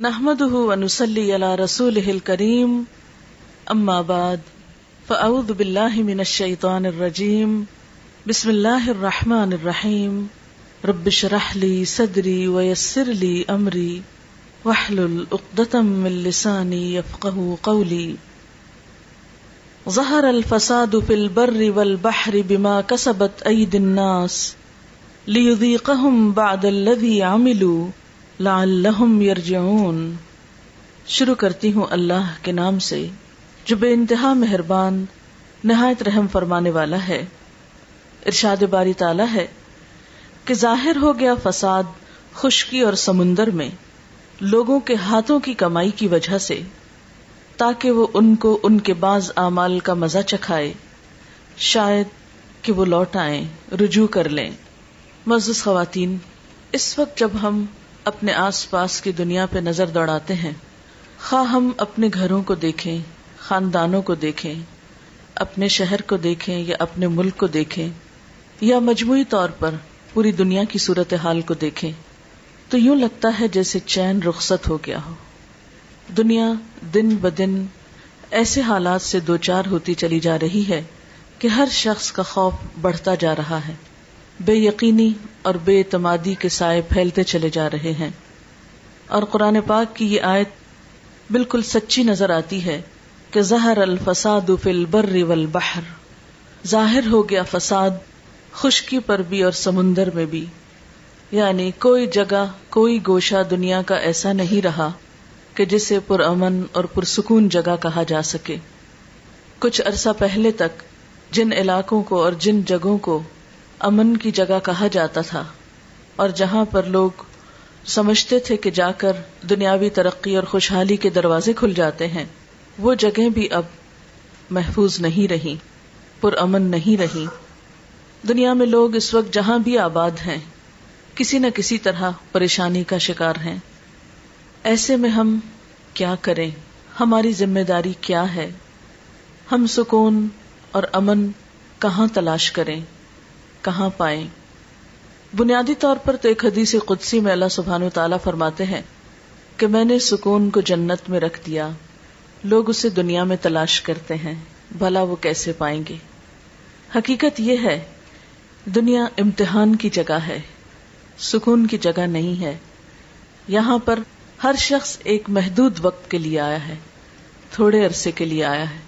نحمده ونسلي على رسوله الكريم. أما بعد، فأعوذ بالله من الشيطان الرجيم. بسم الله الرحمن الرحيم. رب اشرح لي صدري ويسر لي أمري. واحلل عقدة من لساني يفقه قولي. ظهر الفساد في البر والبحر بما كسبت أيدي الناس ليذيقهم بعد الذي عملوا. لعلهم يرجعون شروع کرتی ہوں اللہ کے نام سے، جو بے انتہا مہربان، نہایت رحم فرمانے والا ہے۔ ارشاد باری تعالی ہے کہ ظاہر ہو گیا فساد، خشکی اور سمندر میں لوگوں کے ہاتھوں کی کمائی کی وجہ سے، تاکہ وہ ان کو ان کے بعض اعمال کا مزہ چکھائے۔ شاید کہ وہ لوٹ آئیں، رجوع کر لیں۔ مزز خواتین، اس وقت جب ہم اپنے آس پاس کی دنیا پہ نظر دوڑاتے ہیں۔ خواہ ہم اپنے گھروں کو دیکھیں، خاندانوں کو دیکھیں، اپنے شہر کو دیکھیں یا اپنے ملک کو دیکھیں، یا مجموعی طور پر پوری دنیا کی صورت حال کو دیکھیں، تو یوں لگتا ہے جیسے چین رخصت ہو گیا ہو۔ دنیا دن بدن ایسے حالات سے دو چار ہوتی چلی جا رہی ہے کہ ہر شخص کا خوف بڑھتا جا رہا ہے۔ بے یقینی اور بے اعتمادی کے سائے پھیلتے چلے جا رہے ہیں۔ اور قرآن پاک کی یہ آیت بالکل سچی نظر آتی ہے کہ زہر الفساد فی البر والبحر۔ ظاہر ہو گیا فساد خشکی پر بھی اور سمندر میں بھی۔ یعنی کوئی جگہ، کوئی گوشہ دنیا کا ایسا نہیں رہا کہ جسے پرامن اور پرسکون جگہ کہا جا سکے۔ کچھ عرصہ پہلے تک جن علاقوں کو اور جن جگہوں کو امن کی جگہ کہا جاتا تھا اور جہاں پر لوگ سمجھتے تھے کہ جا کر دنیاوی ترقی اور خوشحالی کے دروازے کھل جاتے ہیں، وہ جگہیں بھی اب محفوظ نہیں رہی پر امن نہیں رہی دنیا میں لوگ اس وقت جہاں بھی آباد ہیں، کسی نہ کسی طرح پریشانی کا شکار ہیں۔ ایسے میں ہم کیا کریں؟ ہماری ذمہ داری کیا ہے؟ ہم سکون اور امن کہاں تلاش کریں؟ کہاں پائیں۔ بنیادی طور پر تو ایک حدیث قدسی میں اللہ سبحان و تعالیٰ فرماتے ہیں کہ میں نے سکون کو جنت میں رکھ دیا، لوگ اسے دنیا میں تلاش کرتے ہیں، بھلا وہ کیسے پائیں گے؟ حقیقت یہ ہے، دنیا امتحان کی جگہ ہے، سکون کی جگہ نہیں ہے۔ یہاں پر ہر شخص ایک محدود وقت کے لیے آیا ہے، تھوڑے عرصے کے لیے آیا ہے،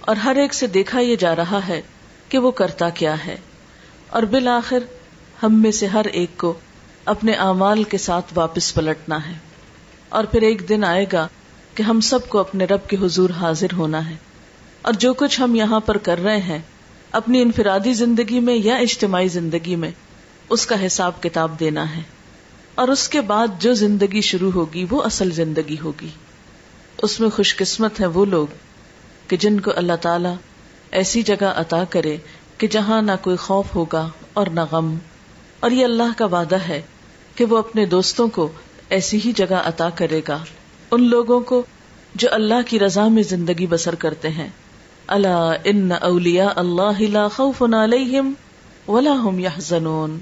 اور ہر ایک سے دیکھا یہ جا رہا ہے کہ وہ کرتا کیا ہے۔ اور بالآخر ہم میں سے ہر ایک کو اپنے اعمال کے ساتھ واپس پلٹنا ہے۔ اور پھر ایک دن آئے گا کہ ہم سب کو اپنے رب کے حضور حاضر ہونا ہے۔ اور جو کچھ ہم یہاں پر کر رہے ہیں، اپنی انفرادی زندگی میں یا اجتماعی زندگی میں، اس کا حساب کتاب دینا ہے۔ اور اس کے بعد جو زندگی شروع ہوگی، وہ اصل زندگی ہوگی۔ اس میں خوش قسمت ہے وہ لوگ کہ جن کو اللہ تعالی ایسی جگہ عطا کرے کہ جہاں نہ کوئی خوف ہوگا اور نہ غم۔ اور یہ اللہ کا وعدہ ہے کہ وہ اپنے دوستوں کو ایسی ہی جگہ عطا کرے گا۔ ان لوگوں کو جو اللہ کی رضا میں زندگی بسر کرتے ہیں۔ اللہ ان اولیا اللہ خوف علیہم ولا هم يحزنون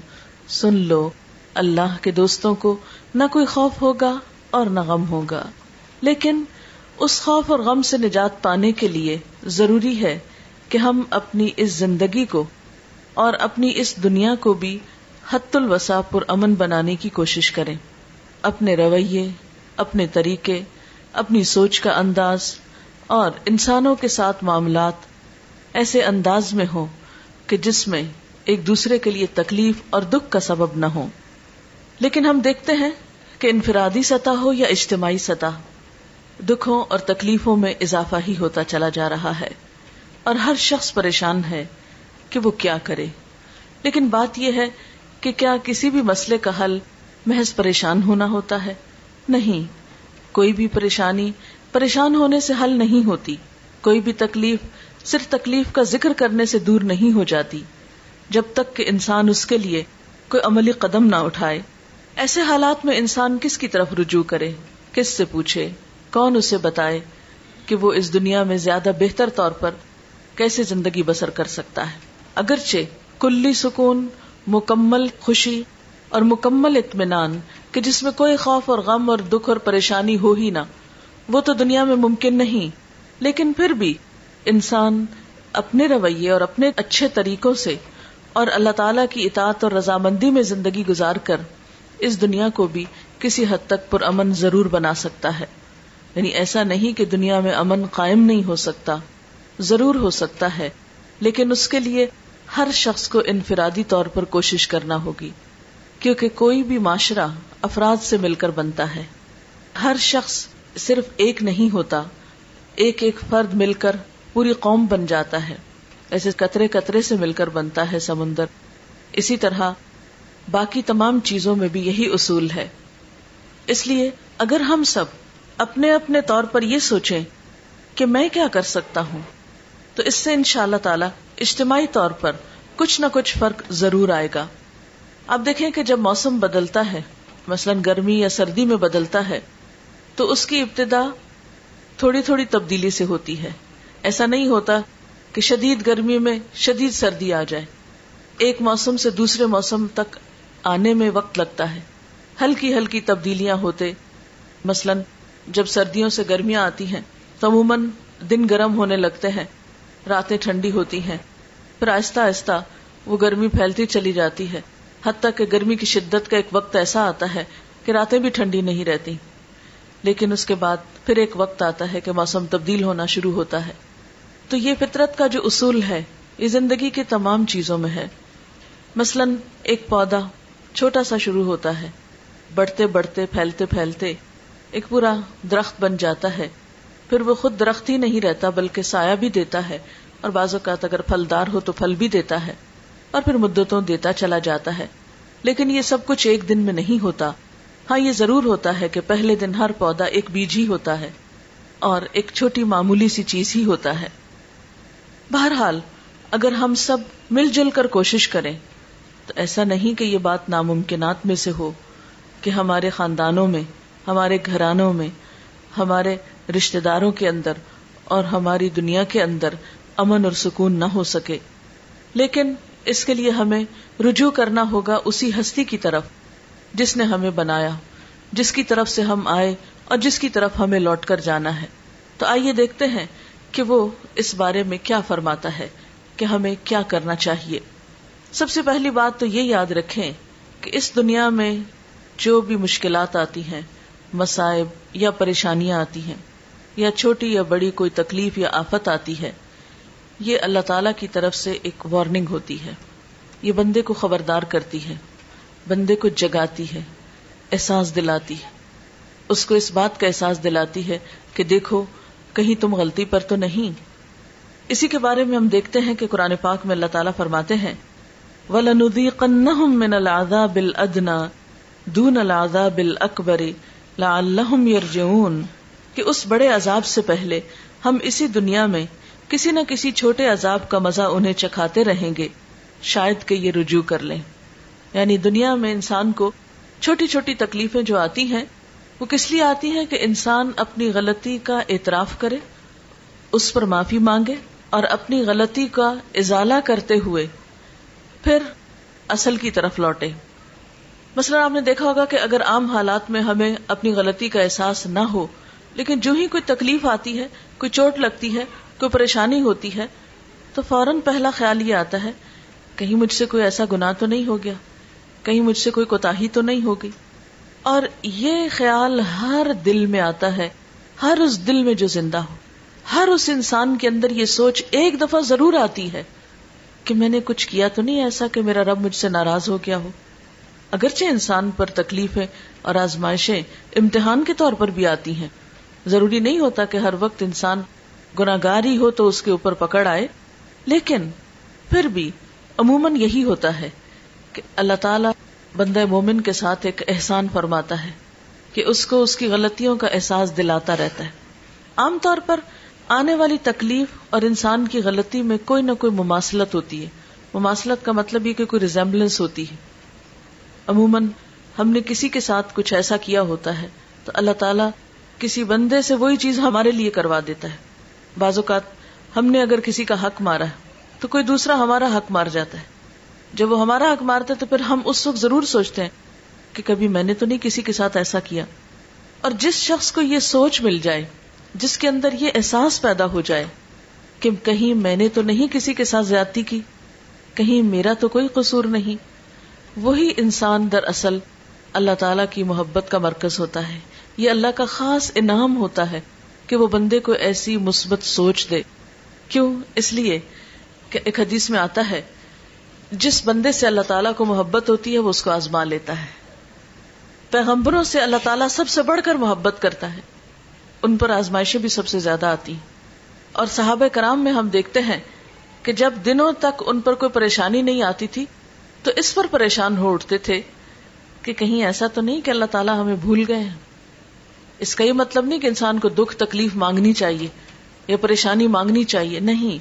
سن لو، اللہ کے دوستوں کو نہ کوئی خوف ہوگا اور نہ غم ہوگا۔ لیکن اس خوف اور غم سے نجات پانے کے لیے ضروری ہے کہ ہم اپنی اس زندگی کو اور اپنی اس دنیا کو بھی حت الوسا پر امن بنانے کی کوشش کریں۔ اپنے رویے، اپنے طریقے، اپنی سوچ کا انداز اور انسانوں کے ساتھ معاملات ایسے انداز میں ہو کہ جس میں ایک دوسرے کے لیے تکلیف اور دکھ کا سبب نہ ہو لیکن ہم دیکھتے ہیں کہ انفرادی سطح ہو یا اجتماعی سطح، دکھوں اور تکلیفوں میں اضافہ ہی ہوتا چلا جا رہا ہے۔ اور ہر شخص پریشان ہے کہ وہ کیا کرے۔ لیکن بات یہ ہے کہ کیا کسی بھی مسئلے کا حل محض پریشان ہونا ہوتا ہے؟ نہیں۔ کوئی بھی پریشانی پریشان ہونے سے حل نہیں ہوتی۔ کوئی بھی تکلیف صرف تکلیف کا ذکر کرنے سے دور نہیں ہو جاتی۔ جب تک کہ انسان اس کے لیے کوئی عملی قدم نہ اٹھائے۔ ایسے حالات میں انسان کس کی طرف رجوع کرے؟ کس سے پوچھے؟ کون اسے بتائے کہ وہ اس دنیا میں زیادہ بہتر طور پر کیسے زندگی بسر کر سکتا ہے؟ اگرچہ کلی سکون، مکمل خوشی اور مکمل اطمینان کہ جس میں کوئی خوف اور غم اور دکھ اور پریشانی ہو ہی نہ، وہ تو دنیا میں ممکن نہیں۔ لیکن پھر بھی انسان اپنے رویے اور اپنے اچھے طریقوں سے اور اللہ تعالی کی اطاعت اور رضامندی میں زندگی گزار کر اس دنیا کو بھی کسی حد تک پر امن ضرور بنا سکتا ہے۔ یعنی ایسا نہیں کہ دنیا میں امن قائم نہیں ہو سکتا۔ ضرور ہو سکتا ہے، لیکن اس کے لیے ہر شخص کو انفرادی طور پر کوشش کرنا ہوگی، کیونکہ کوئی بھی معاشرہ افراد سے مل کر بنتا ہے۔ ہر شخص صرف ایک نہیں ہوتا، ایک ایک فرد مل کر پوری قوم بن جاتا ہے۔ ایسے قطرے قطرے سے مل کر بنتا ہے سمندر۔ اسی طرح باقی تمام چیزوں میں بھی یہی اصول ہے۔ اس لیے اگر ہم سب اپنے اپنے طور پر یہ سوچیں کہ میں کیا کر سکتا ہوں تو اس سے ان شاء اللہ تعالی اجتماعی طور پر کچھ نہ کچھ فرق ضرور آئے گا۔ اب دیکھیں کہ جب موسم بدلتا ہے، مثلا گرمی یا سردی میں بدلتا ہے، تو اس کی ابتدا تھوڑی تھوڑی تبدیلی سے ہوتی ہے۔ ایسا نہیں ہوتا کہ شدید گرمی میں شدید سردی آ جائے۔ ایک موسم سے دوسرے موسم تک آنے میں وقت لگتا ہے۔ ہلکی ہلکی تبدیلیاں ہوتے، مثلا جب سردیوں سے گرمیاں آتی ہیں، تو عموماً دن گرم ہونے لگتے ہیں۔ راتیں ٹھنڈی ہوتی ہیں۔ پھر آہستہ آہستہ وہ گرمی پھیلتی چلی جاتی ہے۔ حتیٰ کہ گرمی کی شدت کا ایک وقت ایسا آتا ہے کہ راتیں بھی ٹھنڈی نہیں رہتی۔ لیکن اس کے بعد پھر ایک وقت آتا ہے کہ موسم تبدیل ہونا شروع ہوتا ہے۔ تو یہ فطرت کا جو اصول ہے، یہ زندگی کے تمام چیزوں میں ہے۔ مثلا ایک پودا چھوٹا سا شروع ہوتا ہے۔ بڑھتے بڑھتے پھیلتے پھیلتے ایک پورا درخت بن جاتا ہے۔ پھر وہ خود درخت ہی نہیں رہتا بلکہ سایہ بھی دیتا ہے اور بعض اوقات اگر پھلدار ہو تو پھل بھی دیتا ہے اور پھر مدتوں دیتا چلا جاتا ہے۔ لیکن یہ سب کچھ ایک دن میں نہیں ہوتا۔ ہاں یہ ضرور ہوتا ہے کہ پہلے دن ہر پودا ایک بیج ہی ہوتا ہے اور ایک چھوٹی معمولی سی چیز ہی ہوتا ہے۔ بہرحال، اگر ہم سب مل جل کر کوشش کریں، تو ایسا نہیں کہ یہ بات ناممکنات میں سے ہو کہ ہمارے خاندانوں میں، ہمارے گھرانوں میں، ہمارے رشتے داروں کے اندر اور ہماری دنیا کے اندر امن اور سکون نہ ہو سکے۔ لیکن اس کے لیے ہمیں رجوع کرنا ہوگا اسی ہستی کی طرف جس نے ہمیں بنایا، جس کی طرف سے ہم آئے اور جس کی طرف ہمیں لوٹ کر جانا ہے۔ تو آئیے دیکھتے ہیں کہ وہ اس بارے میں کیا فرماتا ہے کہ ہمیں کیا کرنا چاہیے۔ سب سے پہلی بات تو یہ یاد رکھیں کہ اس دنیا میں جو بھی مشکلات آتی ہیں مسائب یا پریشانیاں آتی ہیں یا چھوٹی یا بڑی کوئی تکلیف یا آفت آتی ہے، یہ اللہ تعالی کی طرف سے ایک وارننگ ہوتی ہے۔ یہ بندے کو خبردار کرتی ہے، بندے کو جگاتی ہے، احساس دلاتی ہے۔ اس کو اس بات کا احساس دلاتی ہے کہ دیکھو، کہیں تم غلطی پر تو نہیں۔ اسی کے بارے میں ہم دیکھتے ہیں کہ قرآن پاک میں اللہ تعالیٰ فرماتے ہیں، وَلَنُذِيقَنَّهُم مِّنَ الْعَذَابِ الْأَدْنَى دُونَ الْعَذَابِ الْأَكْبَرِ لَعَلَّهُمْ يَرْجِعُونَ۔ کہ اس بڑے عذاب سے پہلے ہم اسی دنیا میں کسی نہ کسی چھوٹے عذاب کا مزہ انہیں چکھاتے رہیں گے۔ شاید کہ یہ رجوع کر لیں۔ یعنی دنیا میں انسان کو چھوٹی چھوٹی تکلیفیں جو آتی ہیں، وہ کس لیے آتی ہیں کہ انسان اپنی غلطی کا اعتراف کرے، اس پر معافی مانگے اور اپنی غلطی کا ازالہ کرتے ہوئے پھر اصل کی طرف لوٹے۔ مثلا آپ نے دیکھا ہوگا کہ اگر عام حالات میں ہمیں اپنی غلطی کا احساس نہ ہو لیکن جو ہی کوئی تکلیف آتی ہے، کوئی چوٹ لگتی ہے، کوئی پریشانی ہوتی ہے، تو فوراً پہلا خیال یہ آتا ہے، کہیں مجھ سے کوئی ایسا گنا تو نہیں ہو گیا؟ کہیں مجھ سے کوئی کوتا تو نہیں ہوگی اور یہ خیال ہر دل میں آتا ہے، ہر اس دل میں جو زندہ ہو۔ ہر اس انسان کے اندر یہ سوچ ایک دفعہ ضرور آتی ہے کہ میں نے کچھ کیا تو نہیں ایسا کہ میرا رب مجھ سے ناراض ہو گیا ہو۔ اگرچہ انسان پر تکلیفیں اور آزمائشیں امتحان کے طور پر بھی آتی ہیں ضروری نہیں ہوتا کہ ہر وقت انسان گناگاری ہو تو اس کے اوپر پکڑ آئے۔ لیکن پھر بھی عموماً یہی ہوتا ہے کہ اللہ تعالی بندہ مومن کے ساتھ ایک احسان فرماتا ہے کہ اس کو اس کی غلطیوں کا احساس دلاتا رہتا ہے۔ عام طور پر آنے والی تکلیف اور انسان کی غلطی میں کوئی نہ کوئی مماثلت ہوتی ہے۔ مماثلت کا مطلب یہ کہ کوئی ریزمبلنس ہوتی ہے۔ عموماً ہم نے کسی کے ساتھ کچھ ایسا کیا ہوتا ہے تو اللہ تعالیٰ کسی بندے سے وہی چیز ہمارے لیے کروا دیتا ہے۔ بعض اوقات ہم نے اگر کسی کا حق مارا ہے تو کوئی دوسرا ہمارا حق مار جاتا ہے۔ جب وہ ہمارا حق مارتا ہے تو پھر ہم اس وقت ضرور سوچتے ہیں کہ کبھی میں نے تو نہیں کسی کے ساتھ ایسا کیا۔ اور جس شخص کو یہ سوچ مل جائے، جس کے اندر یہ احساس پیدا ہو جائے کہ کہیں میں نے تو نہیں کسی کے ساتھ زیادتی کی، کہیں میرا تو کوئی قصور نہیں، وہی انسان در اصل اللہ تعالی کی محبت کا مرکز ہوتا ہے۔ یہ اللہ کا خاص انعام ہوتا ہے کہ وہ بندے کو ایسی مثبت سوچ دے۔ کیوں؟ اس لیے کہ ایک حدیث میں آتا ہے، جس بندے سے اللہ تعالیٰ کو محبت ہوتی ہے، وہ اس کو آزما لیتا ہے۔ پیغمبروں سے اللہ تعالیٰ سب سے بڑھ کر محبت کرتا ہے۔ ان پر آزمائشیں بھی سب سے زیادہ آتی۔ ہیں اور صحابہ کرام میں ہم دیکھتے ہیں کہ جب دنوں تک ان پر کوئی پریشانی نہیں آتی تھی، تو اس پر پریشان ہو اٹھتے تھے کہ کہیں ایسا تو نہیں کہ اللہ تعالیٰ ہمیں بھول گئے ہیں۔ اس کا یہ مطلب نہیں کہ انسان کو دکھ تکلیف مانگنی چاہیے یا پریشانی مانگنی چاہیے، نہیں۔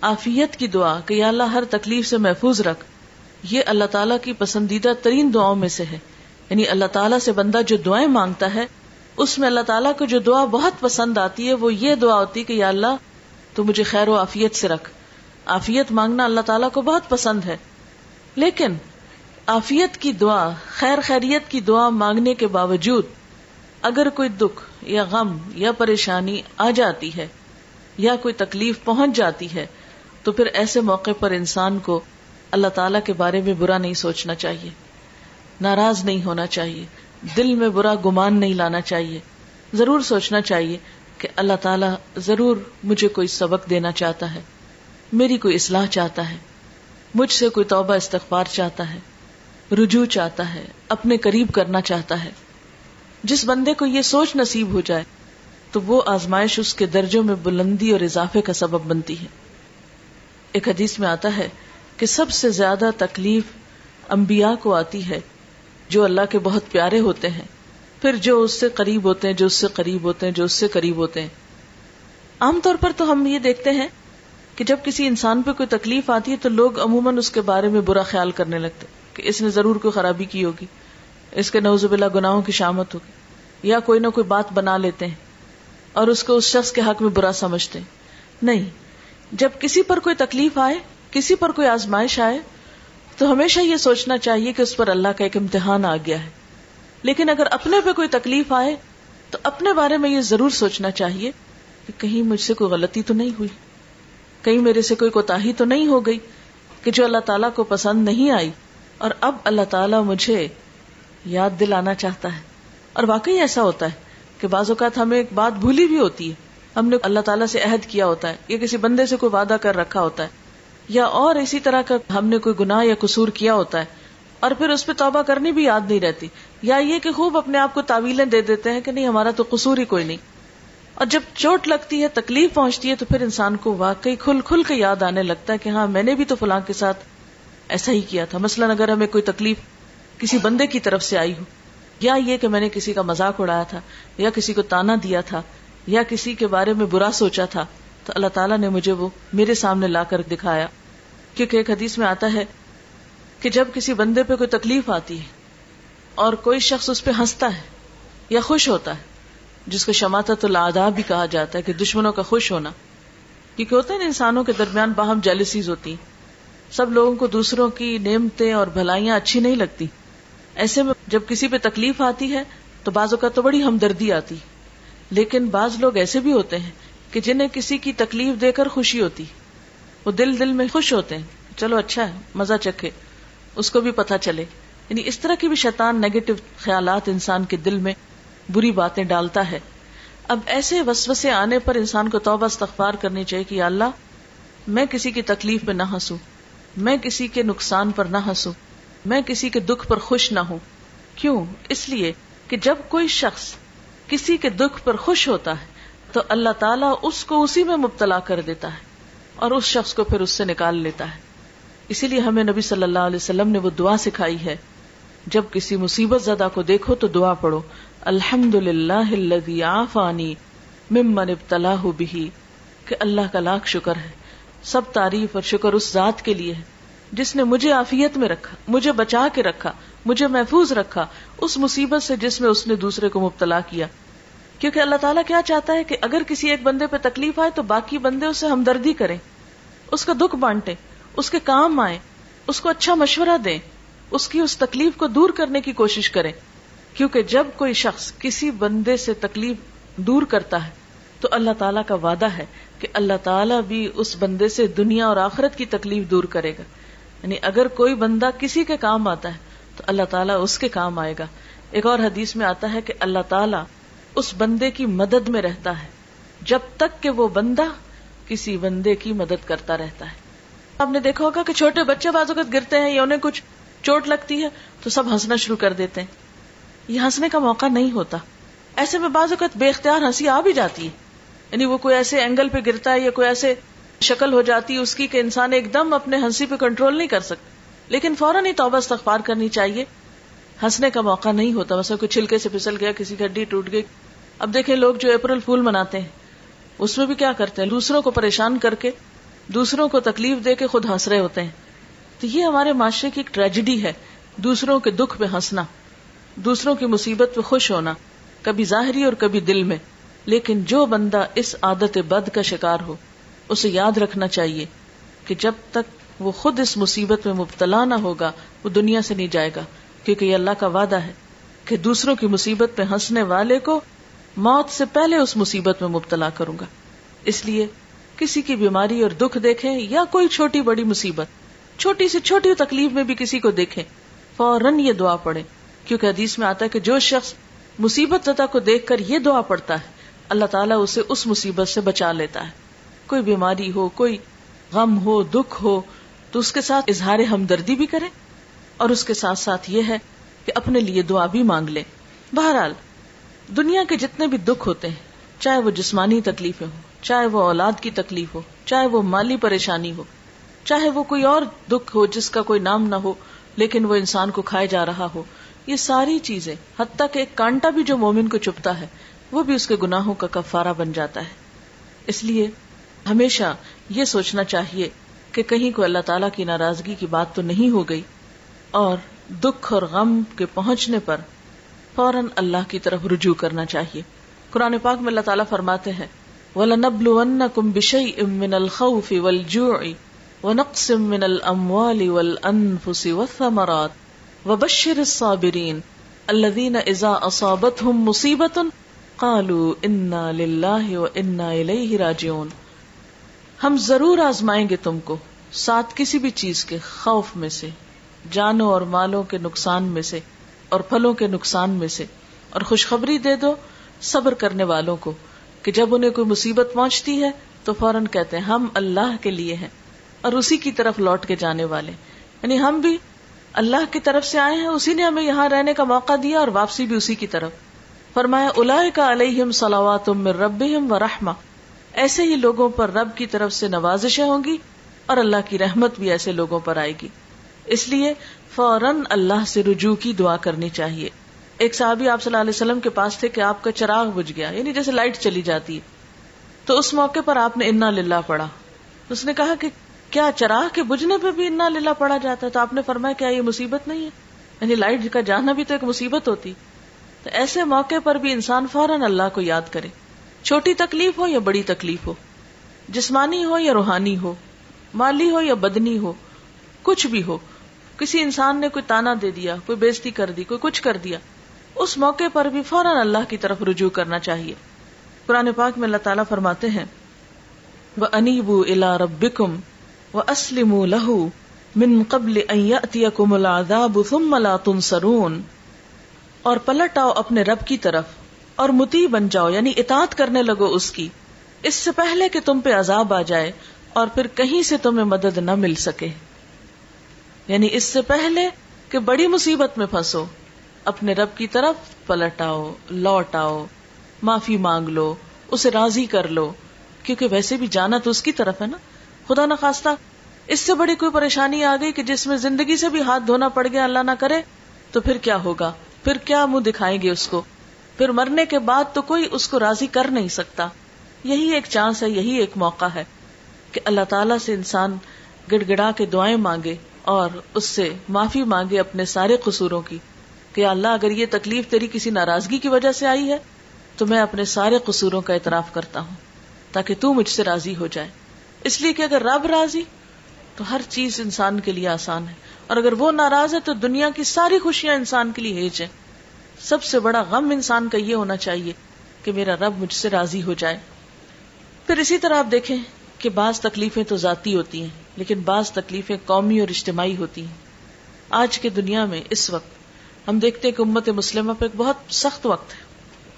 آفیت کی دعا کہ یا اللہ ہر تکلیف سے محفوظ رکھ، یہ اللہ تعالیٰ کی پسندیدہ ترین دعاؤں میں سے ہے۔ یعنی اللہ تعالیٰ سے بندہ جو دعائیں مانگتا ہے، اس میں اللہ تعالیٰ کو جو دعا بہت پسند آتی ہے، وہ یہ دعا ہوتی کہ یا اللہ، تو مجھے خیر و آفیت سے رکھ۔ آفیت مانگنا اللہ تعالیٰ کو بہت پسند ہے۔ لیکن آفیت کی دعا، خیر خیریت کی دعا مانگنے کے باوجود اگر کوئی دکھ یا غم یا پریشانی آ جاتی ہے یا کوئی تکلیف پہنچ جاتی ہے، تو پھر ایسے موقع پر انسان کو اللہ تعالی کے بارے میں برا نہیں سوچنا چاہیے، ناراض نہیں ہونا چاہیے، دل میں برا گمان نہیں لانا چاہیے۔ ضرور سوچنا چاہیے کہ اللہ تعالیٰ ضرور مجھے کوئی سبق دینا چاہتا ہے، میری کوئی اصلاح چاہتا ہے، مجھ سے کوئی توبہ استغفار چاہتا ہے، رجوع چاہتا ہے، اپنے قریب کرنا چاہتا ہے۔ جس بندے کو یہ سوچ نصیب ہو جائے، تو وہ آزمائش اس کے درجوں میں بلندی اور اضافے کا سبب بنتی ہے۔ ایک حدیث میں آتا ہے کہ سب سے زیادہ تکلیف انبیاء کو آتی ہے، جو اللہ کے بہت پیارے ہوتے ہیں۔ پھر جو اس سے قریب ہوتے ہیں، جو اس سے قریب ہوتے ہیں، جو اس سے قریب ہوتے ہیں۔ عام طور پر تو ہم یہ دیکھتے ہیں کہ جب کسی انسان پہ کوئی تکلیف آتی ہے، تو لوگ عموماً اس کے بارے میں برا خیال کرنے لگتے کہ اس نے ضرور کوئی خرابی کی ہوگی۔ اس کے نوزب اللہ گناہوں کی شامت ہوگی یا کوئی نہ کوئی بات بنا لیتے ہیں اور اس کو اس شخص کے حق میں برا سمجھتے ہیں۔ نہیں، جب کسی پر کوئی تکلیف آئے، کسی پر کوئی آزمائش آئے، تو ہمیشہ یہ سوچنا چاہیے کہ اس پر اللہ کا ایک امتحان آ گیا ہے۔ لیکن اگر اپنے پہ کوئی تکلیف آئے، تو اپنے بارے میں یہ ضرور سوچنا چاہیے کہ کہیں مجھ سے کوئی غلطی تو نہیں ہوئی۔ کہیں میرے سے کوئی کوتا تو نہیں ہو گئی کہ جو اللہ تعالیٰ کو پسند نہیں آئی اور اب اللہ تعالیٰ مجھے یاد دلانا چاہتا ہے۔ اور واقعی ایسا ہوتا ہے کہ بعض اوقات ہمیں ایک بات بھولی بھی ہوتی ہے۔ ہم نے اللہ تعالیٰ سے عہد کیا ہوتا ہے۔ یا کسی بندے سے کوئی وعدہ کر رکھا ہوتا ہے۔ یا اور اسی طرح کا ہم نے کوئی گناہ یا قصور کیا ہوتا ہے۔ اور پھر اس پہ توبہ کرنی بھی یاد نہیں رہتی۔ یا یہ کہ خوب اپنے آپ کو تعویلیں دے دیتے ہیں کہ نہیں، ہمارا تو قصور ہی کوئی نہیں۔ اور جب چوٹ لگتی ہے، تکلیف پہنچتی ہے، تو پھر انسان کو واقعی کھل کھل کے یاد آنے لگتا ہے کہ ہاں میں نے بھی تو فلاں کے ساتھ ایسا ہی کیا تھا۔ مثلاً اگر ہمیں کوئی تکلیف کسی بندے کی طرف سے آئی ہو۔ یا یہ کہ میں نے کسی کا مزاق اڑایا تھا، یا کسی کو تانا دیا تھا، یا کسی کے بارے میں برا سوچا تھا، تو اللہ تعالیٰ نے مجھے وہ میرے سامنے لا کر دکھایا۔ کیونکہ ایک حدیث میں آتا ہے کہ جب کسی بندے پہ کوئی تکلیف آتی ہے اور کوئی شخص اس پہ ہنستا ہے یا خوش ہوتا ہے، جس کو شماتا تو لاداب بھی کہا جاتا ہے کہ دشمنوں کا خوش ہونا۔ کیونکہ ہوتا ہے نا انسانوں کے درمیان باہم جیلسیز ہوتی سب لوگوں کو دوسروں کی نعمتیں اور بھلائیاں اچھی نہیں لگتی۔ ایسے میں جب کسی پہ تکلیف آتی ہے تو بعضوں کا تو بڑی ہمدردی آتی لیکن بعض لوگ ایسے بھی ہوتے ہیں کہ جنہیں کسی کی تکلیف دے کر خوشی ہوتی وہ دل دل میں خوش ہوتے ہیں چلو اچھا ہے، مزہ چکھے، اس کو بھی پتا چلے۔ یعنی اس طرح کی بھی شیطان نیگیٹو خیالات انسان کے دل میں بری باتیں ڈالتا ہے۔ اب ایسے وسوسے آنے پر انسان کو توبہ استغفار کرنی چاہیے کہ اللہ، میں کسی کی تکلیف پہ نہ ہنسوں، میں کسی کے نقصان پر نہ ہنسوں۔ میں کسی کے دکھ پر خوش نہ ہوں۔ کیوں؟ اس لیے کہ جب کوئی شخص کسی کے دکھ پر خوش ہوتا ہے، تو اللہ تعالیٰ اس کو اسی میں مبتلا کر دیتا ہے اور اس شخص کو پھر اس سے نکال لیتا ہے۔ اسی لیے ہمیں نبی صلی اللہ علیہ وسلم نے وہ دعا سکھائی ہے۔ جب کسی مصیبت زدہ کو دیکھو تو دعا پڑھو الحمد للہ آفانی ممن ابتلا بھی کہ اللہ کا لاکھ شکر ہے، سب تعریف اور شکر اس ذات کے لیے ہے۔ جس نے مجھے آفیت میں رکھا، مجھے بچا کے رکھا، مجھے محفوظ رکھا، اس مصیبت سے جس میں اس نے دوسرے کو مبتلا کیا۔ کیونکہ اللہ تعالیٰ کیا چاہتا ہے کہ اگر کسی ایک بندے پہ تکلیف آئے تو باقی بندے اسے ہمدردی کریں، اس کا دکھ بانٹے اس کے کام آئے اس کو اچھا مشورہ دیں، اس کی اس تکلیف کو دور کرنے کی کوشش کریں۔ کیونکہ جب کوئی شخص کسی بندے سے تکلیف دور کرتا ہے تو اللہ تعالیٰ کا وعدہ ہے کہ اللہ تعالیٰ بھی اس بندے سے دنیا اور آخرت کی تکلیف دور کرے گا۔ یعنی اگر کوئی بندہ کسی کے کام آتا ہے تو اللہ تعالیٰ اس کے کام آئے گا۔ ایک اور حدیث میں آتا ہے کہ اللہ تعالیٰ اس بندے کی مدد میں رہتا ہے، جب تک کہ وہ بندہ کسی بندے کی مدد کرتا رہتا ہے۔ آپ نے دیکھا ہوگا کہ چھوٹے بچے بازوقت گرتے ہیں یا انہیں کچھ چوٹ لگتی ہے تو سب ہنسنا شروع کر دیتے ہیں۔ یہ ہنسنے کا موقع نہیں ہوتا۔ ایسے میں بعض اوقات بے اختیار ہنسی آ بھی جاتی ہے۔ یعنی وہ کوئی ایسے اینگل پہ گرتا ہے یا کوئی ایسے شکل ہو جاتی ہے اس کی کہ انسان ایک دم اپنے ہنسی پہ کنٹرول نہیں کر سکتا۔ لیکن فوراً ہی توبہ استغفار کرنی چاہیے۔ ہنسنے کا موقع نہیں ہوتا ویسے کوئی چھلکے سے پھسل گیا، کسی کی ہڈی ٹوٹ گئی۔ اب دیکھیں، لوگ جو اپریل پھول مناتے ہیں، اس میں بھی کیا کرتے ہیں؟ دوسروں کو پریشان کر کے، دوسروں کو تکلیف دے کے خود ہنس رہے ہوتے ہیں۔ تو یہ ہمارے معاشرے کی ایک ٹریجڈی ہے، دوسروں کے دکھ پہ ہنسنا، دوسروں کی مصیبت پہ خوش ہونا، کبھی ظاہری اور کبھی دل میں۔ لیکن جو بندہ اس عادت بد کا شکار ہو اسے یاد رکھنا چاہیے کہ جب تک وہ خود اس مصیبت میں مبتلا نہ ہوگا، وہ دنیا سے نہیں جائے گا، کیونکہ یہ اللہ کا وعدہ ہے کہ دوسروں کی مصیبت پہ ہنسنے والے کو موت سے پہلے اس مصیبت میں مبتلا کروں گا۔ اس لیے کسی کی بیماری اور دکھ دیکھیں یا کوئی چھوٹی بڑی مصیبت، چھوٹی سی چھوٹی تکلیف میں بھی کسی کو دیکھیں، فوراً یہ دعا پڑے کیونکہ حدیث میں آتا ہے کہ جو شخص مصیبت زدہ کو دیکھ کر یہ دعا پڑتا ہے، اللہ تعالیٰ اسے اس مصیبت سے بچا لیتا ہے۔ کوئی بیماری ہو، کوئی غم ہو، دکھ ہو، تو اس کے ساتھ اظہار ہمدردی بھی کرے اور اس کے ساتھ ساتھ یہ ہے کہ اپنے لیے دعا بھی مانگ لے بہرحال، دنیا کے جتنے بھی دکھ ہوتے ہیں، چاہے وہ جسمانی تکلیفیں ہوں، چاہے وہ اولاد کی تکلیف ہو، چاہے وہ مالی پریشانی ہو، چاہے وہ کوئی اور دکھ ہو جس کا کوئی نام نہ ہو، لیکن وہ انسان کو کھائے جا رہا ہو، یہ ساری چیزیں، حتیٰ کہ ایک کانٹا بھی جو مومن کو چپتا ہے، وہ بھی اس کے گناہوں کا کفارہ بن جاتا ہے۔ اس لیے ہمیشہ یہ سوچنا چاہیے کہ کہیں کو اللہ تعالیٰ کی ناراضگی کی بات تو نہیں ہو گئی اور دکھ اور غم کے پہنچنے پر فوراً اللہ کی طرف رجوع کرنا چاہیے۔ قرآن پاک میں اللہ تعالیٰ فرماتے ہیں، وَلَنَبْلُوَنَّكُمْ بِشَيْءٍ مِّنَ الْخَوْفِ وَالْجُوعِ وَنَقْصٍ مِّنَ الْأَمْوَالِ وَالْأَنفُسِ وَالثَّمَرَاتِ وَبَشِّرِ الصَّابِرِينَ الَّذِينَ إِذَا أَصَابَتْهُمْ مُصِيبَةٌ قَالُوا إِنَّا لِلَّهِ وَإِنَّا إِلَيْهِ رَاجِعُونَ۔ ہم ضرور آزمائیں گے تم کو، ساتھ کسی بھی چیز کے خوف میں سے، جانوں اور مالوں کے نقصان میں سے، اور پھلوں کے نقصان میں سے۔ اور خوشخبری دے دو صبر کرنے والوں کو کہ جب انہیں کوئی مصیبت پہنچتی ہے تو فوراً کہتے ہیں، ہم اللہ کے لیے ہیں۔ اور اسی کی طرف لوٹ کے جانے والے۔ یعنی ہم بھی اللہ کی طرف سے آئے ہیں، اسی نے ہمیں یہاں رہنے کا موقع دیا اور واپسی بھی اسی کی طرف۔ فرمایا الا کا علیہم سلاوات رب و رحما ایسے ہی لوگوں پر رب کی طرف سے نوازشیں ہوں گی اور اللہ کی رحمت بھی ایسے لوگوں پر آئے گی۔ اس لیے فوراً اللہ سے رجوع کی دعا کرنی چاہیے۔ ایک صحابی آپ صلی اللہ علیہ وسلم کے پاس تھے کہ آپ کا چراغ بج گیا یعنی جیسے لائٹ چلی جاتی ہے۔ تو اس موقع پر آپ نے انا للہ پڑھا۔ اس نے کہا کہ کیا چراغ کے بجنے پہ بھی انا للہ پڑھا جاتا ہے؟ تو آپ نے فرمایا کیا یہ مصیبت نہیں ہے؟ یعنی لائٹ کا جانا بھی تو ایک مصیبت ہوتی۔ تو ایسے موقع پر بھی انسان فوراً اللہ کو یاد کرے۔ چھوٹی تکلیف ہو یا بڑی تکلیف ہو؟ جسمانی ہو یا روحانی ہو؟ مالی ہو یا بدنی ہو؟ کچھ بھی ہو۔ کسی انسان نے کوئی تانا دے دیا، کوئی بےزتی کر دی، کوئی کچھ کر دیا۔ اس موقع پر بھی فوراً اللہ کی طرف رجوع کرنا چاہیے۔ قرآن پاک میں اللہ تعالیٰ فرماتے ہیں وہ انیب الا ربکم و اسلم لہو من قبل ثم لا تنصرون۔ اور پلٹ آؤ اپنے رب کی طرف۔ اور متی بن جاؤ یعنی اطاعت کرنے لگو اس کی۔ اس سے پہلے کہ تم پہ عذاب آ جائے اور پھر کہیں سے تمہیں مدد نہ مل سکے۔ یعنی اس سے پہلے کہ بڑی مصیبت میں پھنسو۔ اپنے رب کی طرف پلٹ آؤ، لوٹ آؤ، معافی مانگ لو، اسے راضی کر لو۔ کیونکہ ویسے بھی جانا تو اس کی طرف ہے نا۔ خدا نخواستہ، اس سے بڑی کوئی پریشانی آ گئی کہ جس میں زندگی سے بھی ہاتھ دھونا پڑ گیا، اللہ نہ کرے، تو پھر کیا ہوگا؟ پھر کیا منہ دکھائیں گے اس کو؟ پھر مرنے کے بعد تو کوئی اس کو راضی کر نہیں سکتا۔ یہی ایک چانس ہے، یہی ایک موقع ہے کہ اللہ تعالیٰ سے انسان گڑ گڑا کے دعائیں مانگے اور اس سے معافی مانگے اپنے سارے قصوروں کی کہ اللہ، اگر یہ تکلیف تیری کسی ناراضگی کی وجہ سے آئی ہے تو میں اپنے سارے قصوروں کا اعتراف کرتا ہوں تاکہ تو مجھ سے راضی ہو جائے۔ اس لیے کہ اگر رب راضی تو ہر چیز انسان کے لیے آسان ہے اور اگر وہ ناراض ہے تو دنیا کی ساری خوشیاں انسان کے لیے ہیج ہیں۔ سب سے بڑا غم انسان کا یہ ہونا چاہیے کہ میرا رب مجھ سے راضی ہو جائے۔ پھر اسی طرح آپ دیکھیں کہ بعض تکلیفیں تو ذاتی ہوتی ہیں، لیکن بعض تکلیفیں قومی اور اجتماعی ہوتی ہیں۔ آج کے دنیا میں اس وقت ہم دیکھتے کہ امت مسلمہ پہ ایک بہت سخت وقت ہے۔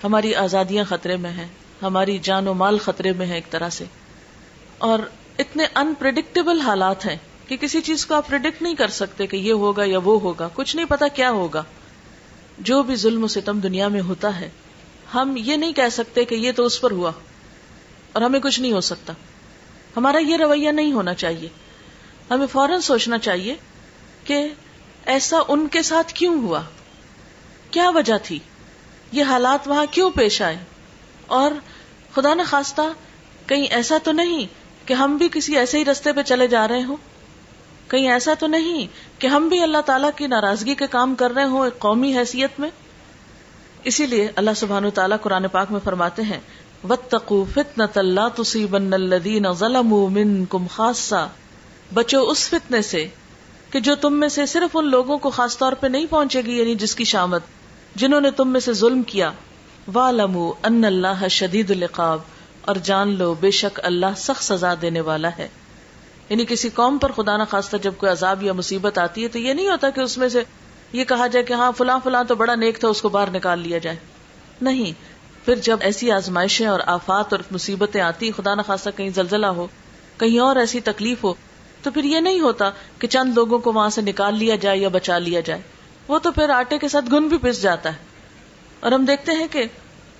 ہماری آزادیاں خطرے میں ہیں، ہماری جان و مال خطرے میں ہے ایک طرح سے۔ اور اتنے انپریڈکٹیبل حالات ہیں کہ کسی چیز کو آپ پرڈکٹ نہیں کر سکتے کہ یہ ہوگا یا وہ ہوگا، کچھ نہیں پتا کیا ہوگا۔ جو بھی ظلم و ستم دنیا میں ہوتا ہے، ہم یہ نہیں کہہ سکتے کہ یہ تو اس پر ہوا اور ہمیں کچھ نہیں ہو سکتا۔ ہمارا یہ رویہ نہیں ہونا چاہیے۔ ہمیں فوراً سوچنا چاہیے کہ ایسا ان کے ساتھ کیوں ہوا؟ کیا وجہ تھی؟ یہ حالات وہاں کیوں پیش آئے؟ اور خدا نہ خواستہ کہیں ایسا تو نہیں کہ ہم بھی کسی ایسے ہی رستے پہ چلے جا رہے ہوں؟ کہیں ایسا تو نہیں کہ ہم بھی اللہ تعالیٰ کی ناراضگی کے کام کر رہے ہوں ایک قومی حیثیت میں؟ اسی لیے اللہ سبحان تعالیٰ قرآن پاک میں فرماتے ہیں، وَاتَّقُوا فِتْنَةَ اللَّا تُصِيبَنَّ الَّذِينَ ظَلَمُوا مِنْكُمْ خَاصًّا بچو اس فتنے سے کہ جو تم میں سے صرف ان لوگوں کو خاص طور پہ نہیں پہنچے گی یعنی جس کی شامت، جنہوں نے تم میں سے ظلم کیا۔ وَعْلَمُوا أَنَّ اللَّهَ شَدِيدُ الْعِقَابِ۔ اور جان لو، بے شک اللہ سخت سزا دینے والا ہے۔ یعنی کسی قوم پر خدا نہ خواستہ جب کوئی عذاب یا مصیبت آتی ہے تو یہ نہیں ہوتا کہ اس میں سے یہ کہا جائے کہ ہاں فلاں فلاں تو بڑا نیک تھا، اس کو باہر نکال لیا جائے۔ نہیں، پھر جب ایسی آزمائشیں اور آفات اور مصیبتیں آتی، خدا نہ خاصا کہیں زلزلہ ہو، کہیں اور ایسی تکلیف ہو، تو پھر یہ نہیں ہوتا کہ چند لوگوں کو وہاں سے نکال لیا جائے یا بچا لیا جائے۔ وہ تو پھر آٹے کے ساتھ گن بھی پس جاتا ہے۔ اور ہم دیکھتے ہیں کہ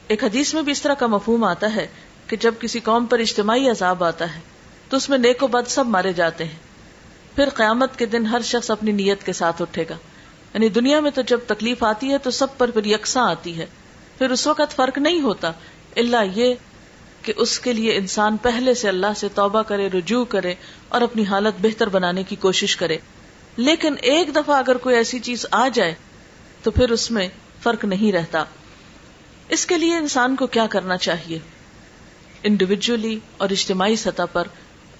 ایک حدیث میں بھی اس طرح کا مفہوم آتا ہے کہ جب کسی قوم پر اجتماعی عذاب آتا ہے تو اس میں نیک و بد سب مارے جاتے ہیں۔ پھر قیامت کے دن ہر شخص اپنی نیت کے ساتھ اٹھے گا۔ یعنی دنیا میں تو جب تکلیف آتی ہے تو سب پر پھر یکساں آتی ہے۔ پھر اس وقت فرق نہیں ہوتا۔ اللہ یہ کہ اس کے لیے انسان پہلے سے اللہ سے توبہ کرے، رجوع کرے اور اپنی حالت بہتر بنانے کی کوشش کرے۔ لیکن ایک دفعہ اگر کوئی ایسی چیز آ جائے تو پھر اس میں فرق نہیں رہتا۔ اس کے لیے انسان کو کیا کرنا چاہیے؟ انڈیویجلی اور اجتماعی سطح پر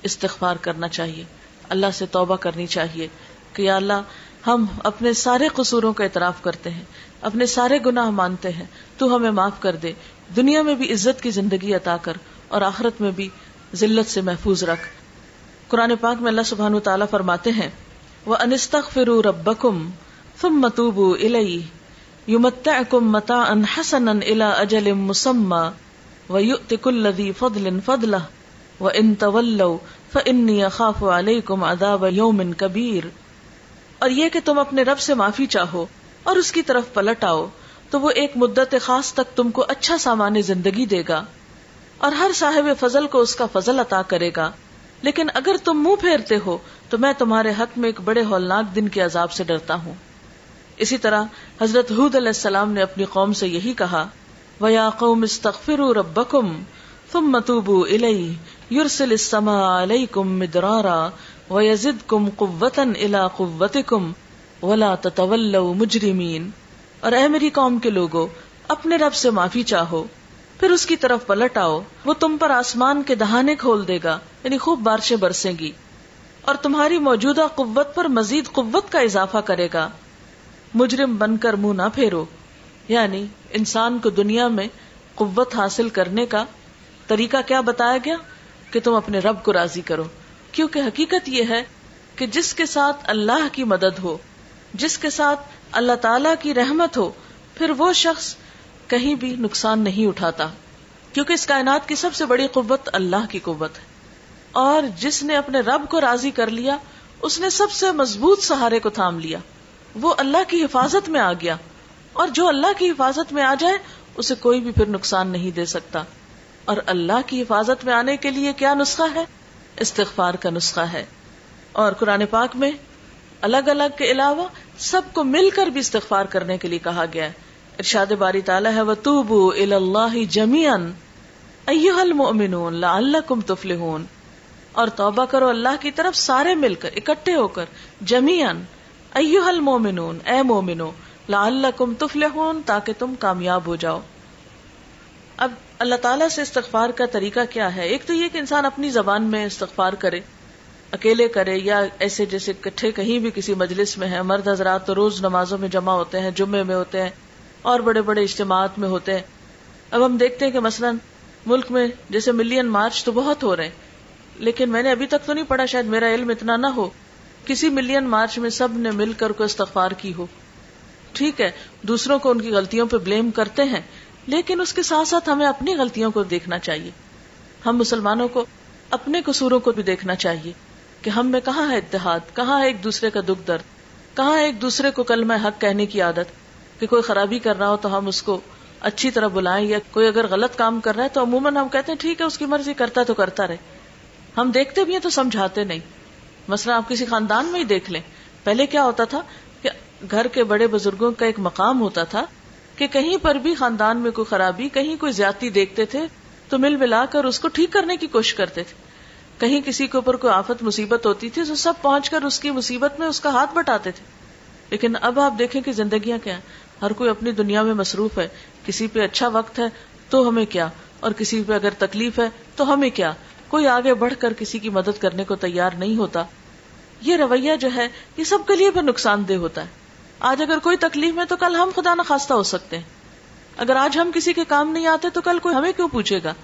استغفار کرنا چاہیے، اللہ سے توبہ کرنی چاہیے کہ یا اللہ ہم اپنے سارے قصوروں کا اعتراف کرتے ہیں، اپنے سارے گناہ مانتے ہیں، تو ہمیں معاف کر دے، دنیا میں بھی عزت کی زندگی عطا کر اور آخرت میں بھی ذلت سے محفوظ رکھ۔ قرآن پاک میں اللہ سبحان تعالیٰ فرماتے ہیں وہ انستخ فرو رب تم متوب الئی یو کم متا ان حسن الا اجل مسمہ وَيُؤْتِ كُلَّ ذِي فَضْلٍ فَضْلَهُ وَإِن تَوَلَّوْا فَإِنِّي أَخَافُ عَلَيْكُمْ عَذَابَ يَوْمٍ كَبِيرٍ۔ اور یہ کہ تم اپنے رب سے معافی چاہو اور اس کی طرف پلٹ آؤ، تو وہ ایک مدت خاص تک تم کو اچھا سامان زندگی دے گا اور ہر صاحب فضل کو اس کا فضل عطا کرے گا۔ لیکن اگر تم منہ پھیرتے ہو، تو میں تمہارے حق میں ایک بڑے ہولناک دن کے عذاب سے ڈرتا ہوں۔ اسی طرح حضرت حود علیہ السلام نے اپنی قوم سے یہی کہا، وَيَا قَوْمِ اسْتَغْفِرُوا رَبَّكُمْ ثُمَّ تُوبُوا إِلَيْهِ يُرْسِلِ السَّمَاءَ عَلَيْكُمْ مِدْرَارًا وَيَزِدْكُمْ قُوَّةً إِلَى قُوَّتِكُمْ وَلَا تَتَوَلَّوْا مُجْرِمِينَ۔ اور اے میری قوم کے لوگو، اپنے رب سے معافی چاہو، پھر اس کی طرف پلٹ آؤ، وہ تم پر آسمان کے دہانے کھول دے گا یعنی خوب بارشیں برسیں گی۔ اور تمہاری موجودہ قوت پر مزید قوت کا اضافہ کرے گا۔ مجرم بن کر منہ نہ پھیرو۔ یعنی انسان کو دنیا میں قوت حاصل کرنے کا طریقہ کیا بتایا گیا؟ کہ تم اپنے رب کو راضی کرو، کیونکہ حقیقت یہ ہے کہ جس کے ساتھ اللہ کی مدد ہو، جس کے ساتھ اللہ تعالی کی رحمت ہو، پھر وہ شخص کہیں بھی نقصان نہیں اٹھاتا، کیونکہ اس کائنات کی سب سے بڑی قوت اللہ کی قوت ہے۔ اور جس نے اپنے رب کو راضی کر لیا، اس نے سب سے مضبوط سہارے کو تھام لیا۔ وہ اللہ کی حفاظت میں آ گیا، اور جو اللہ کی حفاظت میں آ جائے، اسے کوئی بھی پھر نقصان نہیں دے سکتا۔ اور اللہ کی حفاظت میں آنے کے لیے کیا نسخہ ہے؟ استغفار کا نسخہ ہے۔ اور قرآن پاک میں الگ الگ کے علاوہ سب کو مل کر بھی استغفار کرنے کے لیے کہا گیا ہے۔ ارشاد باری تعالیٰ ہے، وَتُوبُوا إِلَى اللَّهِ جَمِيعًا، أَيُّهَا الْمُؤْمِنُونَ لَعَلَّكُمْ تُفْلِحُونَ۔ اور توبہ کرو اللہ کی طرف سارے مل کر، اکٹھے ہو کر جمیان ایوہ المومنون اے مومنو لعلکم تفلحون تاکہ تم کامیاب ہو جاؤ۔ اب اللہ تعالیٰ سے استغفار کا طریقہ کیا ہے؟ ایک تو یہ کہ انسان اپنی زبان میں استغفار کرے، اکیلے کرے، یا ایسے جیسے کٹھے کہیں بھی کسی مجلس میں ہے مرد حضرات تو روز نمازوں میں جمع ہوتے ہیں، جمعے میں ہوتے ہیں، اور بڑے بڑے اجتماعات میں ہوتے ہیں۔ اب ہم دیکھتے ہیں کہ مثلا ملک میں جیسے ملین مارچ تو بہت ہو رہے ہیں، لیکن میں نے ابھی تک تو نہیں پڑھا، شاید میرا علم اتنا نہ ہو۔ کسی ملین مارچ میں سب نے مل کر کو استغفار کی ہو۔ ٹھیک ہے، دوسروں کو ان کی غلطیوں پہ بلیم کرتے ہیں لیکن اس کے ساتھ ساتھ ہمیں اپنی غلطیوں کو دیکھنا چاہیے۔ ہم مسلمانوں کو اپنے قصوروں کو بھی دیکھنا چاہیے کہ ہم میں کہاں ہے اتحاد، کہاں ہے ایک دوسرے کا دکھ درد، کہاں ہے ایک دوسرے کو کل میں حق کہنے کی عادت کہ کوئی خرابی کر رہا ہو تو ہم اس کو اچھی طرح بلائیں یا کوئی اگر غلط کام کر رہا ہے تو عموماً ہم کہتے ہیں ٹھیک ہے، اس کی مرضی کرتا تو کرتا رہے۔ ہم دیکھتے بھی ہیں تو سمجھاتے نہیں۔ مثلا آپ کسی خاندان میں ہی دیکھ لیں۔ پہلے کیا ہوتا تھا کہ گھر کے بڑے بزرگوں کا ایک مقام ہوتا تھا کہ کہیں پر بھی خاندان میں کوئی خرابی، کہیں کوئی زیادتی دیکھتے تھے تو مل ملا کر اس کو ٹھیک کرنے کی کوشش کرتے تھے۔ کہیں کسی کے اوپر کوئی آفت، مصیبت ہوتی تھی تو سب پہنچ کر اس کی مصیبت میں اس کا ہاتھ بٹاتے تھے۔ لیکن اب آپ دیکھیں کہ زندگیاں کیا ہر کوئی اپنی دنیا میں مصروف ہے۔ کسی پہ اچھا وقت ہے تو ہمیں کیا؟ اور کسی پہ اگر تکلیف ہے تو ہمیں کیا؟ کوئی آگے بڑھ کر کسی کی مدد کرنے کو تیار نہیں ہوتا۔ یہ رویہ جو ہے، یہ سب کے لیے بھی نقصان دہ ہوتا ہے۔ آج اگر کوئی تکلیف میں تو کل ہم خدا نخواستہ ہو سکتے ہیں۔ اگر آج ہم کسی کے کام نہیں آتے تو کل کوئی ہمیں کیوں پوچھے گا؟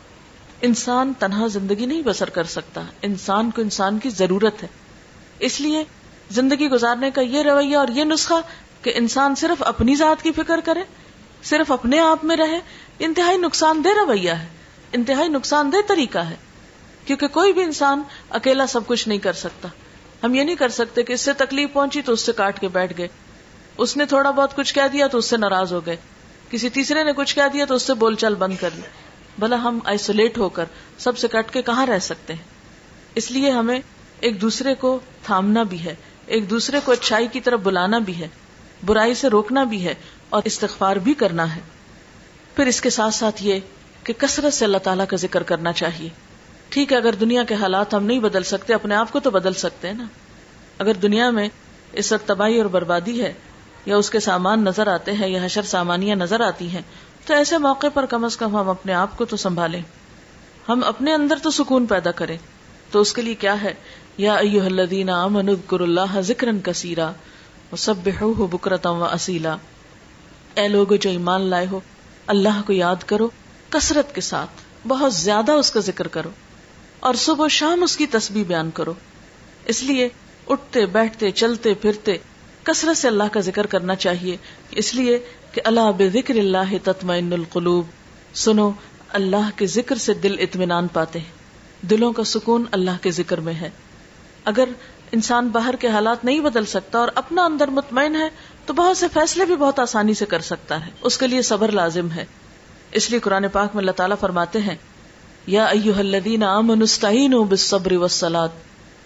انسان تنہا زندگی نہیں بسر کر سکتا۔ انسان کو انسان کی ضرورت ہے۔ اس لیے زندگی گزارنے کا یہ رویہ اور یہ نسخہ کہ انسان صرف اپنی ذات کی فکر کرے، صرف اپنے آپ میں رہے، انتہائی نقصان دہ رویہ ہے، انتہائی نقصان دہ طریقہ ہے۔ کیونکہ کوئی بھی انسان اکیلا سب کچھ نہیں کر سکتا۔ ہم یہ نہیں کر سکتے کہ اس سے تکلیف پہنچی تو اس سے کاٹ کے بیٹھ گئے۔ اس نے تھوڑا بہت کچھ کہہ دیا تو اس سے ناراض ہو گئے۔ کسی تیسرے نے کچھ کہہ دیا تو اس سے بول چال بند کر لی۔ بھلا ہم آئسولیٹ ہو کر سب سے کٹ کے کہاں رہ سکتے ہیں؟ اس لیے ہمیں ایک دوسرے کو تھامنا بھی ہے۔ ایک دوسرے کو اچھائی کی طرف بلانا بھی ہے۔ برائی سے روکنا بھی ہے اور استغفار بھی کرنا ہے۔ پھر اس کے ساتھ ساتھ یہ کہ کثرت سے اللہ تعالیٰ کا ذکر کرنا چاہیے۔ ٹھیک ہے، اگر دنیا کے حالات ہم نہیں بدل سکتے، اپنے آپ کو تو بدل سکتے ہیں نا۔ اگر دنیا میں اس وقت تباہی اور بربادی ہے یا اس کے سامان نظر آتے ہیں یا حشر سامانیاں نظر آتی ہیں، تو ایسے موقع پر کم از کم ہم اپنے آپ کو تو سنبھالیں۔ ہم اپنے اندر تو سکون پیدا کریں۔ تو اس کے لیے کیا ہے؟ یا الذین آمنوا اذکروا اللہ ذکرا کثیرا وسبحوه بکرتا و اصیلا۔ اے لوگ جو ایمان لائے ہو، اللہ کو یاد کرو، کثرت کے ساتھ، بہت زیادہ اس کا ذکر کرو۔ اور صبح و شام اس کی تسبیح بیان کرو۔ اس لیے اٹھتے، بیٹھتے، چلتے، پھرتے کثرت سے اللہ کا ذکر کرنا چاہیے۔ اس لیے کہ اللہ بے ذکر اللہ تطمئن القلوب۔ سنو، اللہ کے ذکر سے دل اطمینان پاتے ہیں۔ دلوں کا سکون اللہ کے ذکر میں ہے۔ اگر انسان باہر کے حالات نہیں بدل سکتا اور اپنا اندر مطمئن ہے، تو بہت سے فیصلے بھی بہت آسانی سے کر سکتا ہے۔ اس کے لیے صبر لازم ہے۔ اس لیے قرآن پاک میں اللہ تعالیٰ فرماتے ہیں، یا ایو الذین آمنوا استعینوا بالصبر والصلاة۔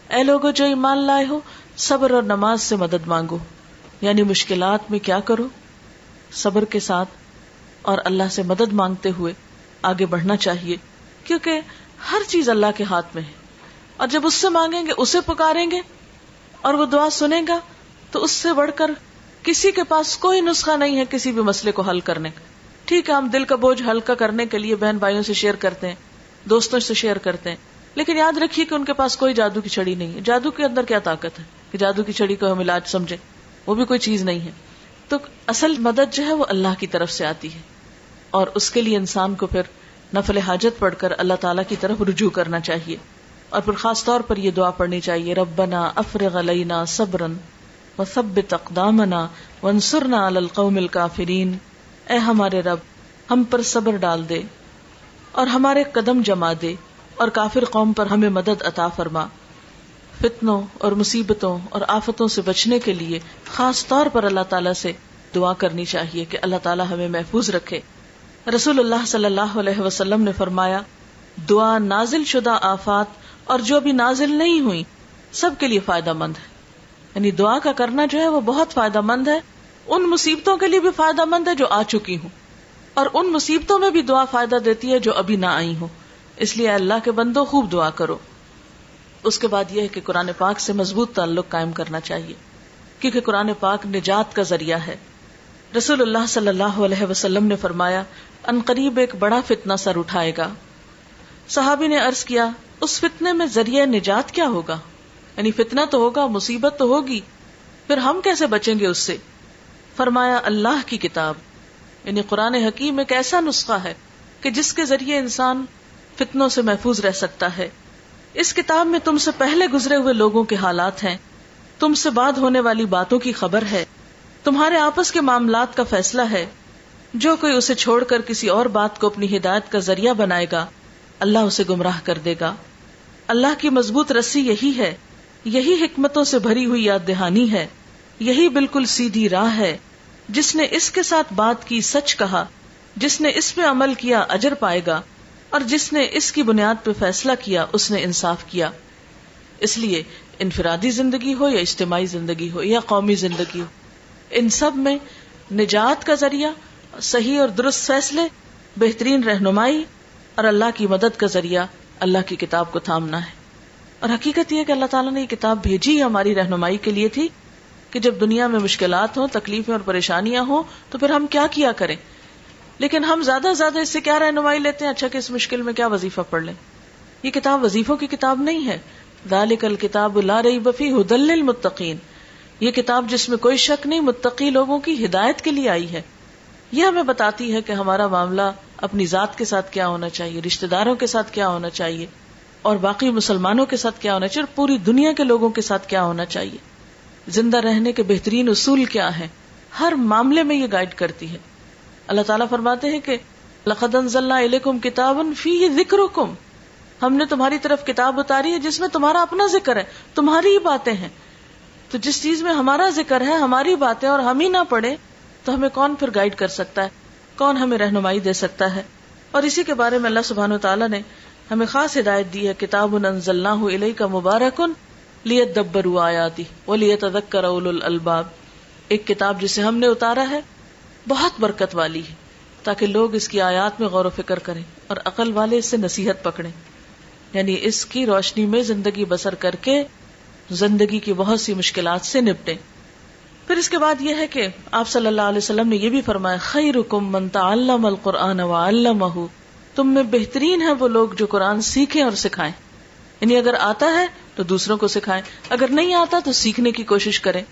اے لوگو، جو ایمان لائے ہو صبر اور نماز سے مدد مانگو۔ یعنی مشکلات میں کیا کرو؟ صبر کے ساتھ اور اللہ سے مدد مانگتے ہوئے آگے بڑھنا چاہیے، کیونکہ ہر چیز اللہ کے ہاتھ میں ہے۔ اور جب اس سے مانگیں گے، اسے پکاریں گے اور وہ دعا سنے گا، تو اس سے بڑھ کر کسی کے پاس کوئی نسخہ نہیں ہے کسی بھی مسئلے کو حل کرنے۔ کا ٹھیک ہے، ہم دل کا بوجھ ہلکا کرنے کے لیے بہن بھائیوں سے شیئر کرتے ہیں، دوستوں سے شیئر کرتے ہیں، لیکن یاد رکھیے کہ ان کے پاس کوئی جادو کی چھڑی نہیں ہے۔ جادو کے اندر کیا طاقت ہے؟ کہ جادو کی چھڑی کو ہم علاج سمجھے وہ بھی کوئی چیز نہیں ہے۔ تو اصل مدد جو ہے وہ اللہ کی طرف سے آتی ہے۔ اور اس کے لیے انسان کو پھر نفل حاجت پڑھ کر اللہ تعالیٰ کی طرف رجوع کرنا چاہیے۔ اور پھر خاص طور پر یہ دعا پڑھنی چاہیے، ربنا افرغ علینا صبرن و سب تقدامنا ونصرنا علی القوم الکافرین۔ اے ہمارے رب، ہم پر صبر ڈال دے اور ہمارے قدم جما دے اور کافر قوم پر ہمیں مدد عطا فرما۔ فتنوں اور مصیبتوں اور آفتوں سے بچنے کے لیے خاص طور پر اللہ تعالیٰ سے دعا کرنی چاہیے کہ اللہ تعالیٰ ہمیں محفوظ رکھے۔ رسول اللہ صلی اللہ علیہ وسلم نے فرمایا، دعا نازل شدہ آفات اور جو بھی نازل نہیں ہوئی، سب کے لیے فائدہ مند ہے۔ یعنی دعا کا کرنا جو ہے وہ بہت فائدہ مند ہے۔ ان مصیبتوں کے لیے بھی فائدہ مند ہے جو آ چکی ہوں۔ اور ان مصیبتوں میں بھی دعا فائدہ دیتی ہے جو ابھی نہ آئی ہوں۔ اس لیے اللہ کے بندو خوب دعا کرو۔ اس کے بعد یہ ہے کہ قرآن پاک سے مضبوط تعلق قائم کرنا چاہیے، کیونکہ قرآن پاک نجات کا ذریعہ ہے۔ رسول اللہ صلی اللہ علیہ وسلم نے فرمایا، ان قریب ایک بڑا فتنہ سر اٹھائے گا۔ صحابی نے عرض کیا، اس فتنے میں ذریعہ نجات کیا ہوگا؟ یعنی فتنہ تو ہوگا، مصیبت تو ہوگی، پھر ہم کیسے بچیں گے اس سے؟ فرمایا، اللہ کی کتاب۔ یعنی قرآن حکیم ایک ایسا نسخہ ہے کہ جس کے ذریعے انسان فتنوں سے محفوظ رہ سکتا ہے۔ اس کتاب میں تم سے پہلے گزرے ہوئے لوگوں کے حالات ہیں۔ تم سے بعد ہونے والی باتوں کی خبر ہے۔ تمہارے آپس کے معاملات کا فیصلہ ہے۔ جو کوئی اسے چھوڑ کر کسی اور بات کو اپنی ہدایت کا ذریعہ بنائے گا، اللہ اسے گمراہ کر دے گا۔ اللہ کی مضبوط رسی یہی ہے۔ یہی حکمتوں سے بھری ہوئی یاد دہانی ہے۔ یہی بالکل سیدھی راہ ہے۔ جس نے اس کے ساتھ بات کی سچ کہا، جس نے اس پہ عمل کیا اجر پائے گا۔ اور جس نے اس کی بنیاد پہ فیصلہ کیا، اس نے انصاف کیا۔ اس لیے انفرادی زندگی ہو یا اجتماعی زندگی ہو یا قومی زندگی ہو، ان سب میں نجات کا ذریعہ، صحیح اور درست فیصلے، بہترین رہنمائی اور اللہ کی مدد کا ذریعہ اللہ کی کتاب کو تھامنا ہے۔ اور حقیقت یہ کہ اللہ تعالیٰ نے یہ کتاب بھیجی ہماری رہنمائی کے لیے تھی کہ جب دنیا میں مشکلات ہوں، تکلیفیں اور پریشانیاں ہوں، تو پھر ہم کیا کیا کریں؟ لیکن ہم زیادہ سے زیادہ اس سے کیا رہنمائی لیتے ہیں؟ اچھا کہ اس مشکل میں کیا وظیفہ پڑھ لیں؟ یہ کتاب وظیفوں کی کتاب نہیں ہے۔ ذالک الکتاب لا ریب فی ہدل للمتقین۔ یہ کتاب جس میں کوئی شک نہیں، متقی لوگوں کی ہدایت کے لیے آئی ہے۔ یہ ہمیں بتاتی ہے کہ ہمارا معاملہ اپنی ذات کے ساتھ کیا ہونا چاہیے رشتے داروں کے ساتھ کیا ہونا چاہیے، اور باقی مسلمانوں کے ساتھ کیا ہونا چاہیے، اور پوری دنیا کے لوگوں کے ساتھ کیا ہونا چاہیے۔ زندہ رہنے کے بہترین اصول کیا ہیں؟ ہر معاملے میں یہ گائیڈ کرتی ہے۔ اللہ تعالیٰ فرماتے ہیں کہ لقد علیکم کتاب فی ذکر ہم نے تمہاری طرف کتاب اتاری ہے جس میں تمہارا اپنا ذکر ہے، تمہاری ہی باتیں ہیں۔ تو جس چیز میں ہمارا ذکر ہے، ہماری باتیں اور ہم ہی نہ پڑھے تو ہمیں کون پھر گائیڈ کر سکتا ہے؟ کون ہمیں رہنمائی دے سکتا ہے؟ اور اسی کے بارے میں اللہ سبحان و تعالیٰ نے ہمیں خاص ہدایت دی ہے، کتاب علیہ کا مبارکن لیت دبر آیاتی وہ لیت ادکر الباب ایک کتاب جسے ہم نے اتارا ہے بہت برکت والی ہے، تاکہ لوگ اس کی آیات میں غور و فکر کریں اور عقل والے اس سے نصیحت پکڑیں۔ یعنی اس کی روشنی میں زندگی بسر کر کے زندگی کی بہت سی مشکلات سے نپٹے پھر اس کے بعد یہ ہے کہ آپ صلی اللہ علیہ وسلم نے یہ بھی فرمایا خیر کم منتا علم القرآن و تم میں بہترین ہے وہ لوگ جو قرآن سیکھیں اور سکھائیں۔ یعنی اگر آتا ہے تو دوسروں کو سکھائیں، اگر نہیں آتا تو سیکھنے کی کوشش کریں۔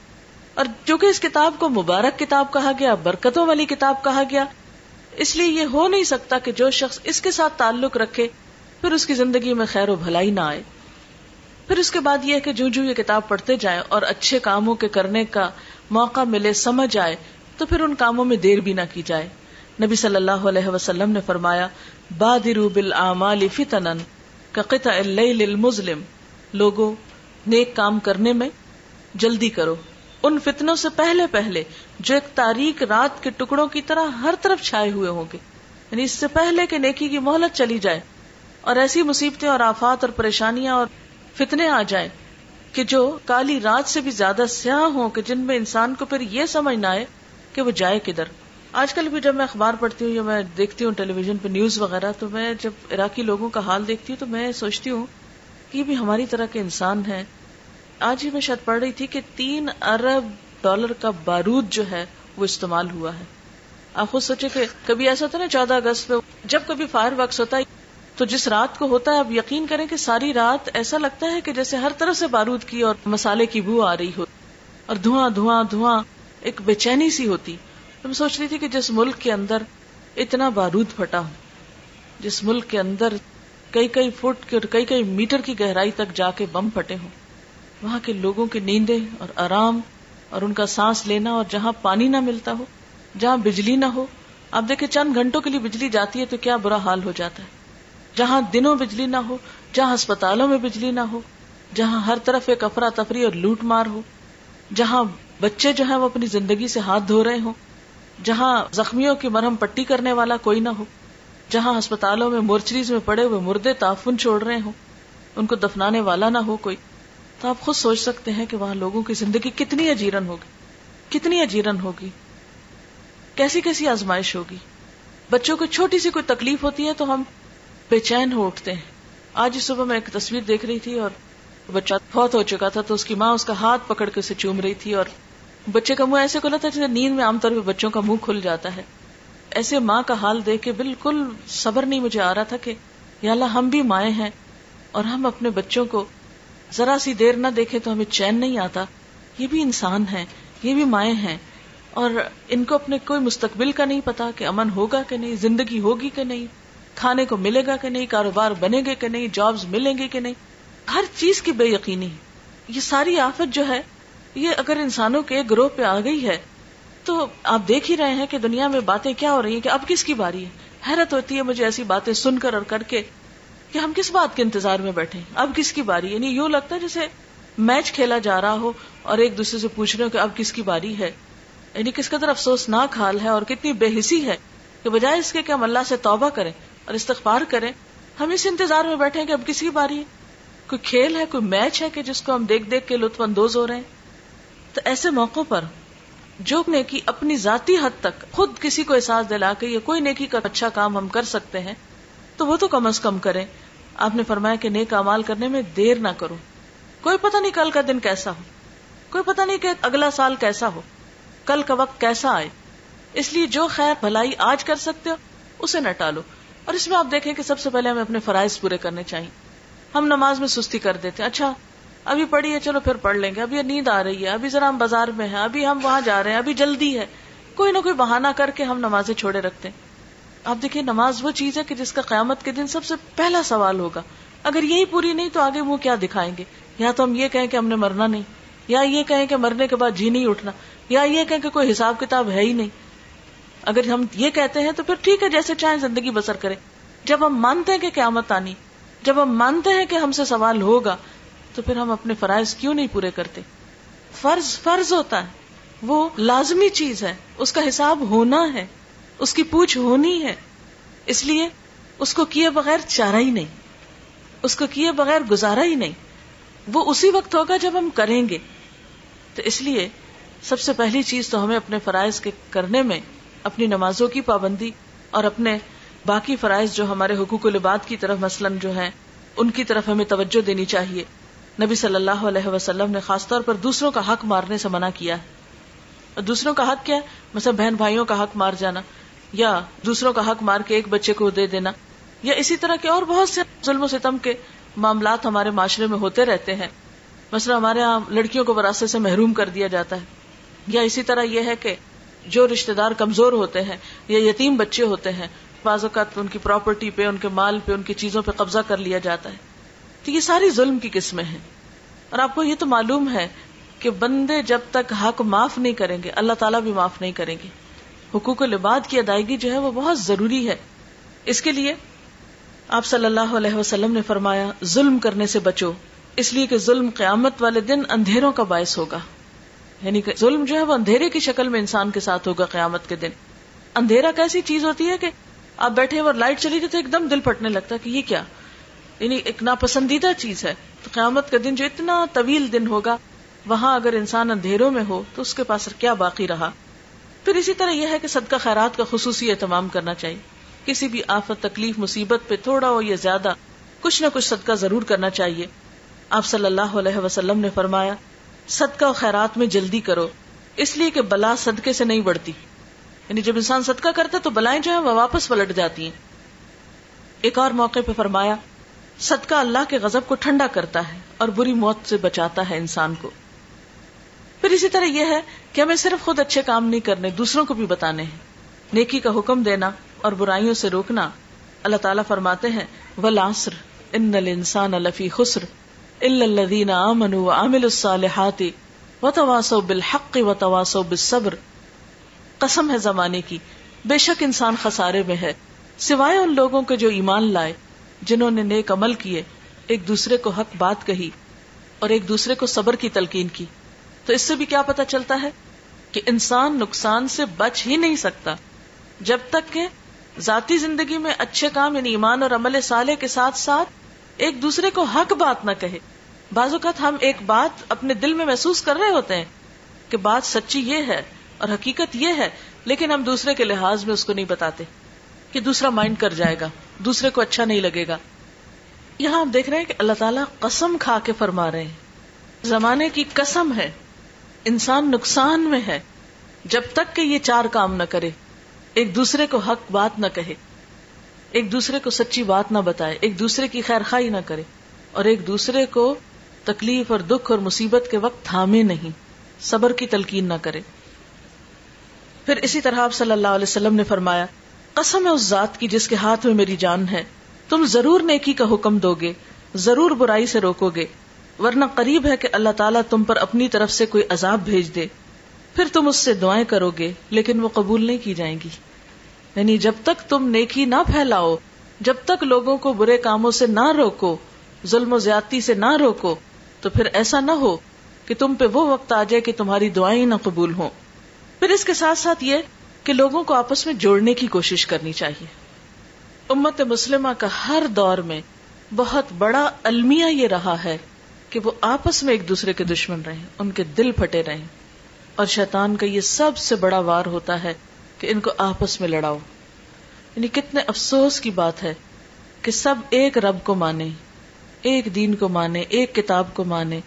اور چونکہ اس کتاب کو مبارک کتاب کہا گیا، برکتوں والی کتاب کہا گیا، اس لیے یہ ہو نہیں سکتا کہ جو شخص اس کے ساتھ تعلق رکھے، پھر اس کی زندگی میں خیر و بھلائی نہ آئے۔ پھر اس کے بعد یہ کہ جو جو یہ کتاب پڑھتے جائیں اور اچھے کاموں کے کرنے کا موقع ملے، سمجھ آئے، تو پھر ان کاموں میں دیر بھی نہ کی جائے۔ نبی صلی اللہ علیہ وسلم نے فرمایا، بادرو بالآمال فتنن قطع اللیل المظلم۔ لوگوں، نیک کام کرنے میں جلدی کرو۔ ان فتنوں سے پہلے پہلے جو ایک تاریخ رات کے ٹکڑوں کی طرح ہر طرف چھائے ہوئے ہوں گے۔ یعنی اس سے پہلے کہ نیکی کی مہلت چلی جائے اور ایسی مصیبتیں اور آفات اور پریشانیاں اور فتنے آ جائیں کہ جو کالی رات سے بھی زیادہ سیاہ ہوں کہ جن میں انسان کو پھر یہ سمجھ نہ آئے کہ وہ جائے کدھر۔ آج کل بھی جب میں اخبار پڑھتی ہوں یا میں دیکھتی ہوں ٹیلی ویژن پہ نیوز وغیرہ تو میں جب عراقی لوگوں کا حال دیکھتی ہوں تو میں سوچتی ہوں کہ یہ بھی ہماری طرح کے انسان ہیں۔ آج ہی میں شاید پڑھ رہی تھی کہ تین ارب ڈالر کا بارود جو ہے وہ استعمال ہوا ہے۔ آپ خود سوچے کہ کبھی ایسا ہوتا نا چودہ اگست پہ جب کبھی فائر ورکس ہوتا ہے تو جس رات کو ہوتا ہے آپ یقین کریں کہ ساری رات ایسا لگتا ہے کہ جیسے ہر طرف سے بارود کی اور مسالے کی بو آ رہی ہو اور دھواں دھواں دھواں ایک بے چینی سی ہوتی۔ تو میں سوچ رہی تھی کہ جس ملک کے اندر اتنا بارود پھٹا ہو، جس ملک کے اندر کئی کئی فٹ اور کئی کئی میٹر کی گہرائی تک جا کے بم پھٹے ہوں۔ وہاں کے لوگوں کی نیندیں اور آرام اور ان کا سانس لینا اور جہاں پانی نہ ملتا ہو، جہاں بجلی نہ ہو۔ آپ دیکھیں چند گھنٹوں کے لیے بجلی جاتی ہے تو کیا برا حال ہو جاتا ہے؟ جہاں دنوں بجلی نہ ہو، جہاں اسپتالوں میں بجلی نہ ہو، جہاں ہر طرف ایک افرا تفری اور لوٹ مار ہو، جہاں بچے جو ہیں وہ اپنی زندگی سے ہاتھ دھو رہے ہوں، جہاں زخمیوں کی مرہم پٹی کرنے والا کوئی نہ ہو، جہاں ہسپتالوں میں مورچریز میں پڑے ہوئے مردے تعفن چھوڑ رہے ہوں، ان کو دفنانے والا نہ ہو کوئی۔ تو آپ خود سوچ سکتے ہیں کہ وہاں لوگوں کی زندگی کتنی اجیرن ہوگی، کتنی اجیرن ہوگی، کیسی کیسی آزمائش ہوگی۔ بچوں کو چھوٹی سی کوئی تکلیف ہوتی ہے تو ہم بے چین ہو اٹھتے ہیں۔ آج صبح میں ایک تصویر دیکھ رہی تھی اور بچہ بہت ہو چکا تھا تو اس کی ماں اس کا ہاتھ پکڑ کے اسے چوم رہی تھی اور بچے کا منہ ایسے کھلا تھا جیسے نیند میں عام طور پہ بچوں کا منہ کھل جاتا ہے۔ ایسے ماں کا حال دیکھ کے بالکل صبر نہیں مجھے آ رہا تھا کہ یا اللہ ہم بھی مائیں ہیں اور ہم اپنے بچوں کو ذرا سی دیر نہ دیکھے تو ہمیں چین نہیں آتا۔ یہ بھی انسان ہیں یہ بھی مائیں ہیں۔ اور ان کو اپنے کوئی مستقبل کا نہیں پتا کہ امن ہوگا کہ نہیں، زندگی ہوگی کہ نہیں، کھانے کو ملے گا کہ نہیں، کاروبار بنے گے کہ نہیں، جابز ملیں گے کہ نہیں۔ ہر چیز کی بے یقینی۔ یہ ساری آفت جو ہے، یہ اگر انسانوں کے گروہ پہ آ گئی ہے، تو آپ دیکھ ہی رہے ہیں کہ دنیا میں باتیں کیا ہو رہی ہیں، کہ اب کس کی باری ہے؟ حیرت ہوتی ہے مجھے ایسی باتیں سن کر اور کر کے۔ کہ ہم کس بات کے انتظار میں بیٹھے اب کس کی باری یعنی یوں لگتا ہے جیسے میچ کھیلا جا رہا ہو اور ایک دوسرے سے پوچھ رہے ہو کہ اب کس کی باری ہے؟ یعنی کس قدر افسوسناک حال ہے اور کتنی بے حسی ہے کہ بجائے اس کے کہ ہم اللہ سے توبہ کریں اور استغفار کریں، ہم اس انتظار میں بیٹھے کہ اب کس کی باری ہے؟ کوئی کھیل ہے، کوئی میچ ہے کہ جس کو ہم دیکھ دیکھ کے لطف اندوز ہو رہے ہیں؟ تو ایسے موقع پر جو نیکی اپنی ذاتی حد تک خود کسی کو احساس دلا کے یا کوئی نیکی کا اچھا کام ہم کر سکتے ہیں، تو وہ تو کم از کم کریں۔ آپ نے فرمایا کہ نیک امال کرنے میں دیر نہ کرو۔ کوئی پتہ نہیں کل کا دن کیسا ہو۔ کوئی پتہ نہیں کہ اگلا سال کیسا ہو۔ کل کا وقت کیسا آئے۔ اس لیے جو خیر بھلائی آج کر سکتے ہو، اسے نہ ٹالو۔ اور اس میں آپ دیکھیں کہ سب سے پہلے ہمیں اپنے فرائض پورے کرنے چاہیے۔ ہم نماز میں سستی کر دیتے اچھا ابھی پڑھی ہے، چلو پھر پڑھ لیں گے۔ ابھی نیند آ رہی ہے، ابھی ذرا ہم بازار میں ہیں، ابھی ہم وہاں جا رہے ہیں، ابھی جلدی ہے۔ کوئی نہ کوئی بہانہ کر کے ہم نمازیں چھوڑے رکھتے ہیں۔ آپ دیکھیے نماز وہ چیز ہے کہ جس کا قیامت کے دن سب سے پہلا سوال ہوگا۔ اگر یہی پوری نہیں تو آگے وہ کیا دکھائیں گے؟ یا تو ہم یہ کہیں کہ ہم نے مرنا نہیں، یا یہ کہیں کہ مرنے کے بعد جی نہیں اٹھنا، یا یہ کہیں کہ کوئی حساب کتاب ہے ہی نہیں۔ اگر ہم یہ کہتے ہیں تو پھر ٹھیک ہے، جیسے چاہیں زندگی بسر کریں جب ہم مانتے ہیں کہ قیامت آنی، جب ہم مانتے ہیں کہ ہم سے سوال ہوگا، تو پھر ہم اپنے فرائض کیوں نہیں پورے کرتے؟ فرض فرض ہوتا ہے۔ وہ لازمی چیز ہے، اس کا حساب ہونا ہے۔ اس کی پوچھ ہونی ہے۔ اس لیے اس کو کیے بغیر چارہ ہی نہیں۔ اس کو کیے بغیر گزارا ہی نہیں۔ وہ اسی وقت ہوگا جب ہم کریں گے۔ تو اس لیے سب سے پہلی چیز تو ہمیں اپنے فرائض کے کرنے میں اپنی نمازوں کی پابندی اور اپنے باقی فرائض جو ہمارے حقوق الباد کی طرف مثلاً جو ہیں، ان کی طرف ہمیں توجہ دینی چاہیے۔ نبی صلی اللہ علیہ وسلم نے خاص طور پر دوسروں کا حق مارنے سے منع کیا ہے۔ اور دوسروں کا حق کیا ہے؟ مثلا بہن بھائیوں کا حق مار جانا۔ یا دوسروں کا حق مار کے ایک بچے کو دے دینا، یا اسی طرح کے اور بہت سے ظلم و ستم کے معاملات ہمارے معاشرے میں ہوتے رہتے ہیں۔ مثلا ہمارے یہاں لڑکیوں کو وراثت سے محروم کر دیا جاتا ہے۔ یا اسی طرح یہ ہے کہ جو رشتے دار کمزور ہوتے ہیں یا یتیم بچے ہوتے ہیں، بعض اوقات ان کی پراپرٹی پہ، ان کے مال پہ، ان کی چیزوں پہ قبضہ کر لیا جاتا ہے۔ تو یہ ساری ظلم کی قسمیں ہیں۔ اور آپ کو یہ تو معلوم ہے کہ بندے جب تک حق معاف نہیں کریں گے، اللہ تعالیٰ بھی معاف نہیں کریں گے۔ حقوق العباد کی ادائیگی جو ہے وہ بہت ضروری ہے۔ اس کے لیے آپ صلی اللہ علیہ وسلم نے فرمایا، ظلم کرنے سے بچو۔ اس لیے کہ ظلم قیامت والے دن اندھیروں کا باعث ہوگا۔ یعنی کہ ظلم جو ہے وہ اندھیرے کی شکل میں انسان کے ساتھ ہوگا قیامت کے دن۔ اندھیرا کیسی چیز ہوتی ہے کہ آپ بیٹھے اور لائٹ چلی گئی تو ایک دم دل پٹنے لگتا ہے کہ یہ کیا؟ یعنی ایک ناپسندیدہ چیز ہے۔ تو قیامت کا دن جو اتنا طویل دن ہوگا، وہاں اگر انسان اندھیروں میں ہو تو اس کے پاس کیا باقی رہا؟ پھر اسی طرح یہ ہے کہ صدقہ خیرات کا خصوصی اہتمام کرنا چاہیے۔ کسی بھی آفت، تکلیف، مصیبت پہ تھوڑا ہو یا زیادہ، کچھ نہ کچھ صدقہ ضرور کرنا چاہیے۔ آپ صلی اللہ علیہ وسلم نے فرمایا، صدقہ و خیرات میں جلدی کرو، اس لیے کہ بلا صدقے سے نہیں بڑھتی۔ یعنی جب انسان صدقہ کرتا تو بلائیں جو ہے وہ واپس پلٹ جاتی ہیں۔ ایک اور موقع پہ فرمایا، صدقہ اللہ کے غضب کو ٹھنڈا کرتا ہے اور بری موت سے بچاتا ہے انسان کو۔ پھر اسی طرح یہ ہے کہ ہمیں صرف خود اچھے کام نہیں کرنے، دوسروں کو بھی بتانے ہیں۔ نیکی کا حکم دینا اور برائیوں سے روکنا۔ اللہ تعالیٰ فرماتے ہیں ولاسر ان انسان الفی خسر الدین امن و عامل الصالحات و تواسو بالحق و تواسو بالصبر۔ قسم ہے زمانے کی۔ بے شک انسان خسارے میں ہے۔ سوائے ان لوگوں کے جو ایمان لائے، جنہوں نے نیک عمل کیے، ایک دوسرے کو حق بات کہی اور ایک دوسرے کو صبر کی تلقین کی۔ تو اس سے بھی کیا پتا چلتا ہے کہ انسان نقصان سے بچ ہی نہیں سکتا، جب تک کہ ذاتی زندگی میں اچھے کام یعنی ایمان اور عمل صالح کے ساتھ ساتھ ایک دوسرے کو حق بات نہ کہے۔ بعض اوقات ہم ایک بات اپنے دل میں محسوس کر رہے ہوتے ہیں کہ بات سچی یہ ہے اور حقیقت یہ ہے، لیکن ہم دوسرے کے لحاظ میں اس کو نہیں بتاتے کہ دوسرا مائنڈ کر جائے گا، دوسرے کو اچھا نہیں لگے گا۔ یہاں آپ دیکھ رہے ہیں کہ اللہ تعالیٰ قسم کھا کے فرما رہے ہیں۔ زمانے کی قسم ہے۔ انسان نقصان میں ہے جب تک کہ یہ چار کام نہ کرے ایک دوسرے کو حق بات نہ کہے ایک دوسرے کو سچی بات نہ بتائے ایک دوسرے کی خیر خائی نہ کرے اور ایک دوسرے کو تکلیف اور دکھ اور مصیبت کے وقت تھامے نہیں، صبر کی تلقین نہ کرے۔ پھر اسی طرح آپ صلی اللہ علیہ وسلم نے فرمایا، قسم ہے اس ذات کی جس کے ہاتھ میں میری جان ہے۔ تم ضرور نیکی کا حکم دو گے ضرور برائی سے روکو گے ورنہ قریب ہے کہ اللہ تعالیٰ تم پر اپنی طرف سے کوئی عذاب بھیج دے۔ پھر تم اس سے دعائیں کرو گے، لیکن وہ قبول نہیں کی جائیں گی۔ یعنی جب تک تم نیکی نہ پھیلاؤ، جب تک لوگوں کو برے کاموں سے نہ روکو، ظلم و زیادتی سے نہ روکو، تو پھر ایسا نہ ہو کہ تم پہ وہ وقت آ جائے کہ تمہاری دعائیں نہ قبول ہوں۔ پھر اس کے ساتھ ساتھ یہ کہ لوگوں کو آپس میں جوڑنے کی کوشش کرنی چاہیے۔ امت مسلمہ کا ہر دور میں بہت بڑا المیہ یہ رہا ہے کہ وہ آپس میں ایک دوسرے کے دشمن رہے ان کے دل پھٹے رہے اور شیطان کا یہ سب سے بڑا وار ہوتا ہے کہ ان کو آپس میں لڑاؤ۔ یعنی کتنے افسوس کی بات ہے کہ سب ایک رب کو مانے ایک دین کو مانے ایک کتاب کو مانے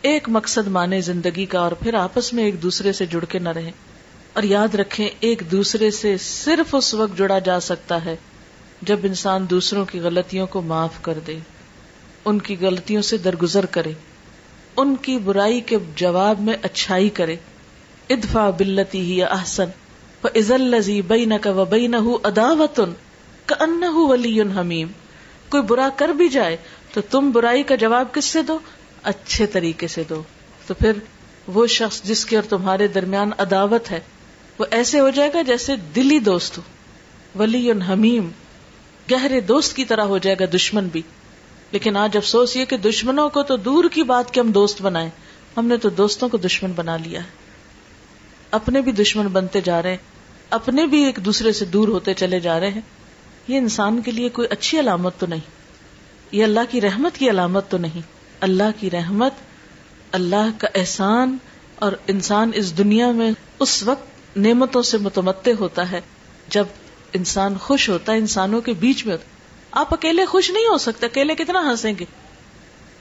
ایک مقصد مانے زندگی کا اور پھر آپس میں ایک دوسرے سے جڑ کے نہ رہے اور یاد رکھیں، ایک دوسرے سے صرف اس وقت جڑا جا سکتا ہے جب انسان دوسروں کی غلطیوں کو معاف کر دے۔ ان کی غلطیوں سے درگزر کرے، ان کی برائی کے جواب میں اچھائی کرے۔ ادفا بلتی ہی احسن عزلزی بئی نہ کا بئی نہ اداوتن کا ان ولی حمیم۔ کوئی برا کر بھی جائے تو تم برائی کا جواب کس سے دو؟ اچھے طریقے سے دو۔ تو پھر وہ شخص جس کے اور تمہارے درمیان عداوت ہے، وہ ایسے ہو جائے گا جیسے دلی دوست ہو۔ ولی حمیم، گہرے دوست کی طرح ہو جائے گا دشمن بھی۔ لیکن آج افسوس یہ کہ دشمنوں کو تو دور کی بات کہ ہم دوست بنائے ہم نے تو دوستوں کو دشمن بنا لیا۔ ہے اپنے بھی دشمن بنتے جا رہے ہیں۔ اپنے بھی ایک دوسرے سے دور ہوتے چلے جا رہے ہیں۔ یہ انسان کے لیے کوئی اچھی علامت تو نہیں۔ یہ اللہ کی رحمت کی علامت تو نہیں۔ اللہ کی رحمت، اللہ کا احسان اور انسان اس دنیا میں اس وقت نعمتوں سے متمد ہوتا ہے جب انسان خوش ہوتا ہے، انسانوں کے بیچ میں ہوتا آپ اکیلے خوش نہیں ہو سکتے، اکیلے کتنا ہنسیں گے؟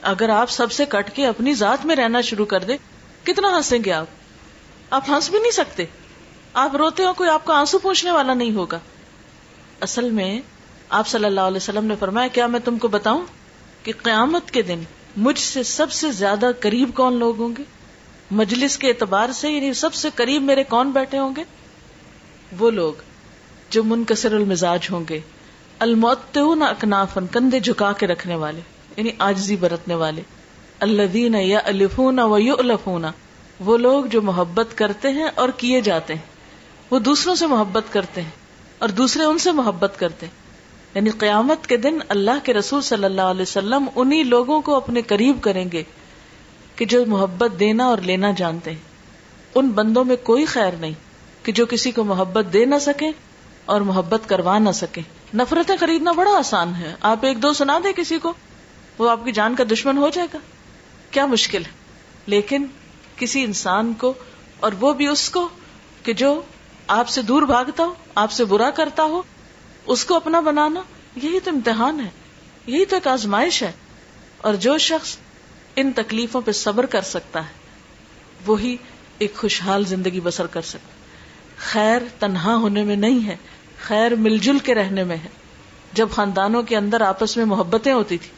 اگر آپ سب سے کٹ کے اپنی ذات میں رہنا شروع کر دیں، کتنا ہنسیں گے آپ؟ آپ ہنس بھی نہیں سکتے۔ آپ روتے ہو کوئی آپ کو آنسو پوچھنے والا نہیں ہوگا۔ اصل میں آپ صلی اللہ علیہ وسلم نے فرمایا، کیا میں تم کو بتاؤں کہ قیامت کے دن مجھ سے سب سے زیادہ قریب کون لوگ ہوں گے؟ مجلس کے اعتبار سے یعنی سب سے قریب میرے کون بیٹھے ہوں گے؟ وہ لوگ جو منکسر المزاج ہوں گے۔ المعتون اکنافن کندھے جھکا کے رکھنے والے یعنی آجزی برتنے والے۔ الذین یا الفون و یؤلفون، وہ لوگ جو محبت کرتے ہیں اور کیے جاتے ہیں۔ وہ دوسروں سے محبت کرتے ہیں اور دوسرے ان سے محبت کرتے ہیں۔ یعنی قیامت کے دن اللہ کے رسول صلی اللہ علیہ وسلم انہی لوگوں کو اپنے قریب کریں گے کہ جو محبت دینا اور لینا جانتے ہیں۔ ان بندوں میں کوئی خیر نہیں کہ جو کسی کو محبت دے نہ سکے اور محبت کروا نہ سکے۔ نفرتیں خریدنا بڑا آسان ہے۔ آپ ایک دو سنا دیں کسی کو، وہ آپ کی جان کا دشمن ہو جائے گا۔ کیا مشکل ہے؟ لیکن کسی انسان کو اور وہ بھی اس کو کہ جو آپ سے دور بھاگتا ہو، آپ سے برا کرتا ہو، اس کو اپنا بنانا، یہی تو امتحان ہے۔ یہی تو ایک آزمائش ہے۔ اور جو شخص ان تکلیفوں پہ صبر کر سکتا ہے، وہی ایک خوشحال زندگی بسر کر سکتا خیر تنہا ہونے میں نہیں ہے۔ خیر مل جل کے رہنے میں ہے۔ جب خاندانوں کے اندر آپس میں محبتیں ہوتی تھی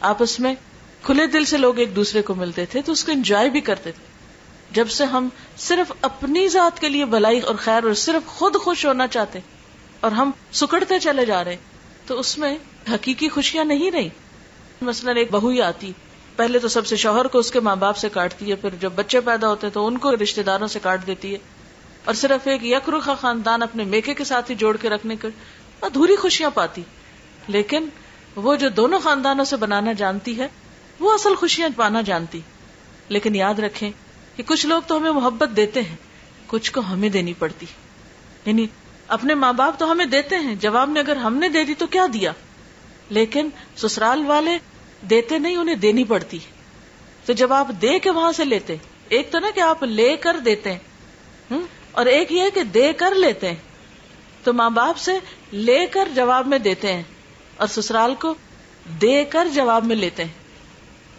آپس میں کھلے دل سے لوگ ایک دوسرے کو ملتے تھے، تو اس کو انجوائے بھی کرتے تھے۔ جب سے ہم صرف اپنی ذات کے لیے بلائی اور خیر اور صرف خود خوش ہونا چاہتے اور ہم سکڑتے چلے جا رہے تو اس میں حقیقی خوشیاں نہیں رہی۔ مثلاً ایک بہو ہی آتی، پہلے تو سب سے شوہر کو اس کے ماں باپ سے کاٹتی ہے، پھر جب بچے پیدا ہوتے تو ان کو رشتے داروں سے کاٹ دیتی ہے۔ اور صرف ایک یک رخا خاندان اپنے میکے کے ساتھ ہی جوڑ کے رکھنے کے ادھوری خوشیاں پاتی۔ لیکن وہ جو دونوں خاندانوں سے بنانا جانتی ہے، وہ اصل خوشیاں پانا جانتی۔ لیکن یاد رکھیں کہ کچھ لوگ تو ہمیں محبت دیتے ہیں، کچھ کو ہمیں دینی پڑتی۔ یعنی اپنے ماں باپ تو ہمیں دیتے ہیں، جواب میں اگر ہم نے دے دی تو کیا دیا؟ لیکن سسرال والے دیتے نہیں، انہیں دینی پڑتی۔ تو جب آپ دے کے وہاں سے لیتے، ایک تو نا کہ آپ لے کر دیتے ہیں۔ اور ایک یہ کہ دے کر لیتے ہیں تو ماں باپ سے لے کر جواب میں دیتے ہیں اور سسرال کو دے کر جواب میں لیتے ہیں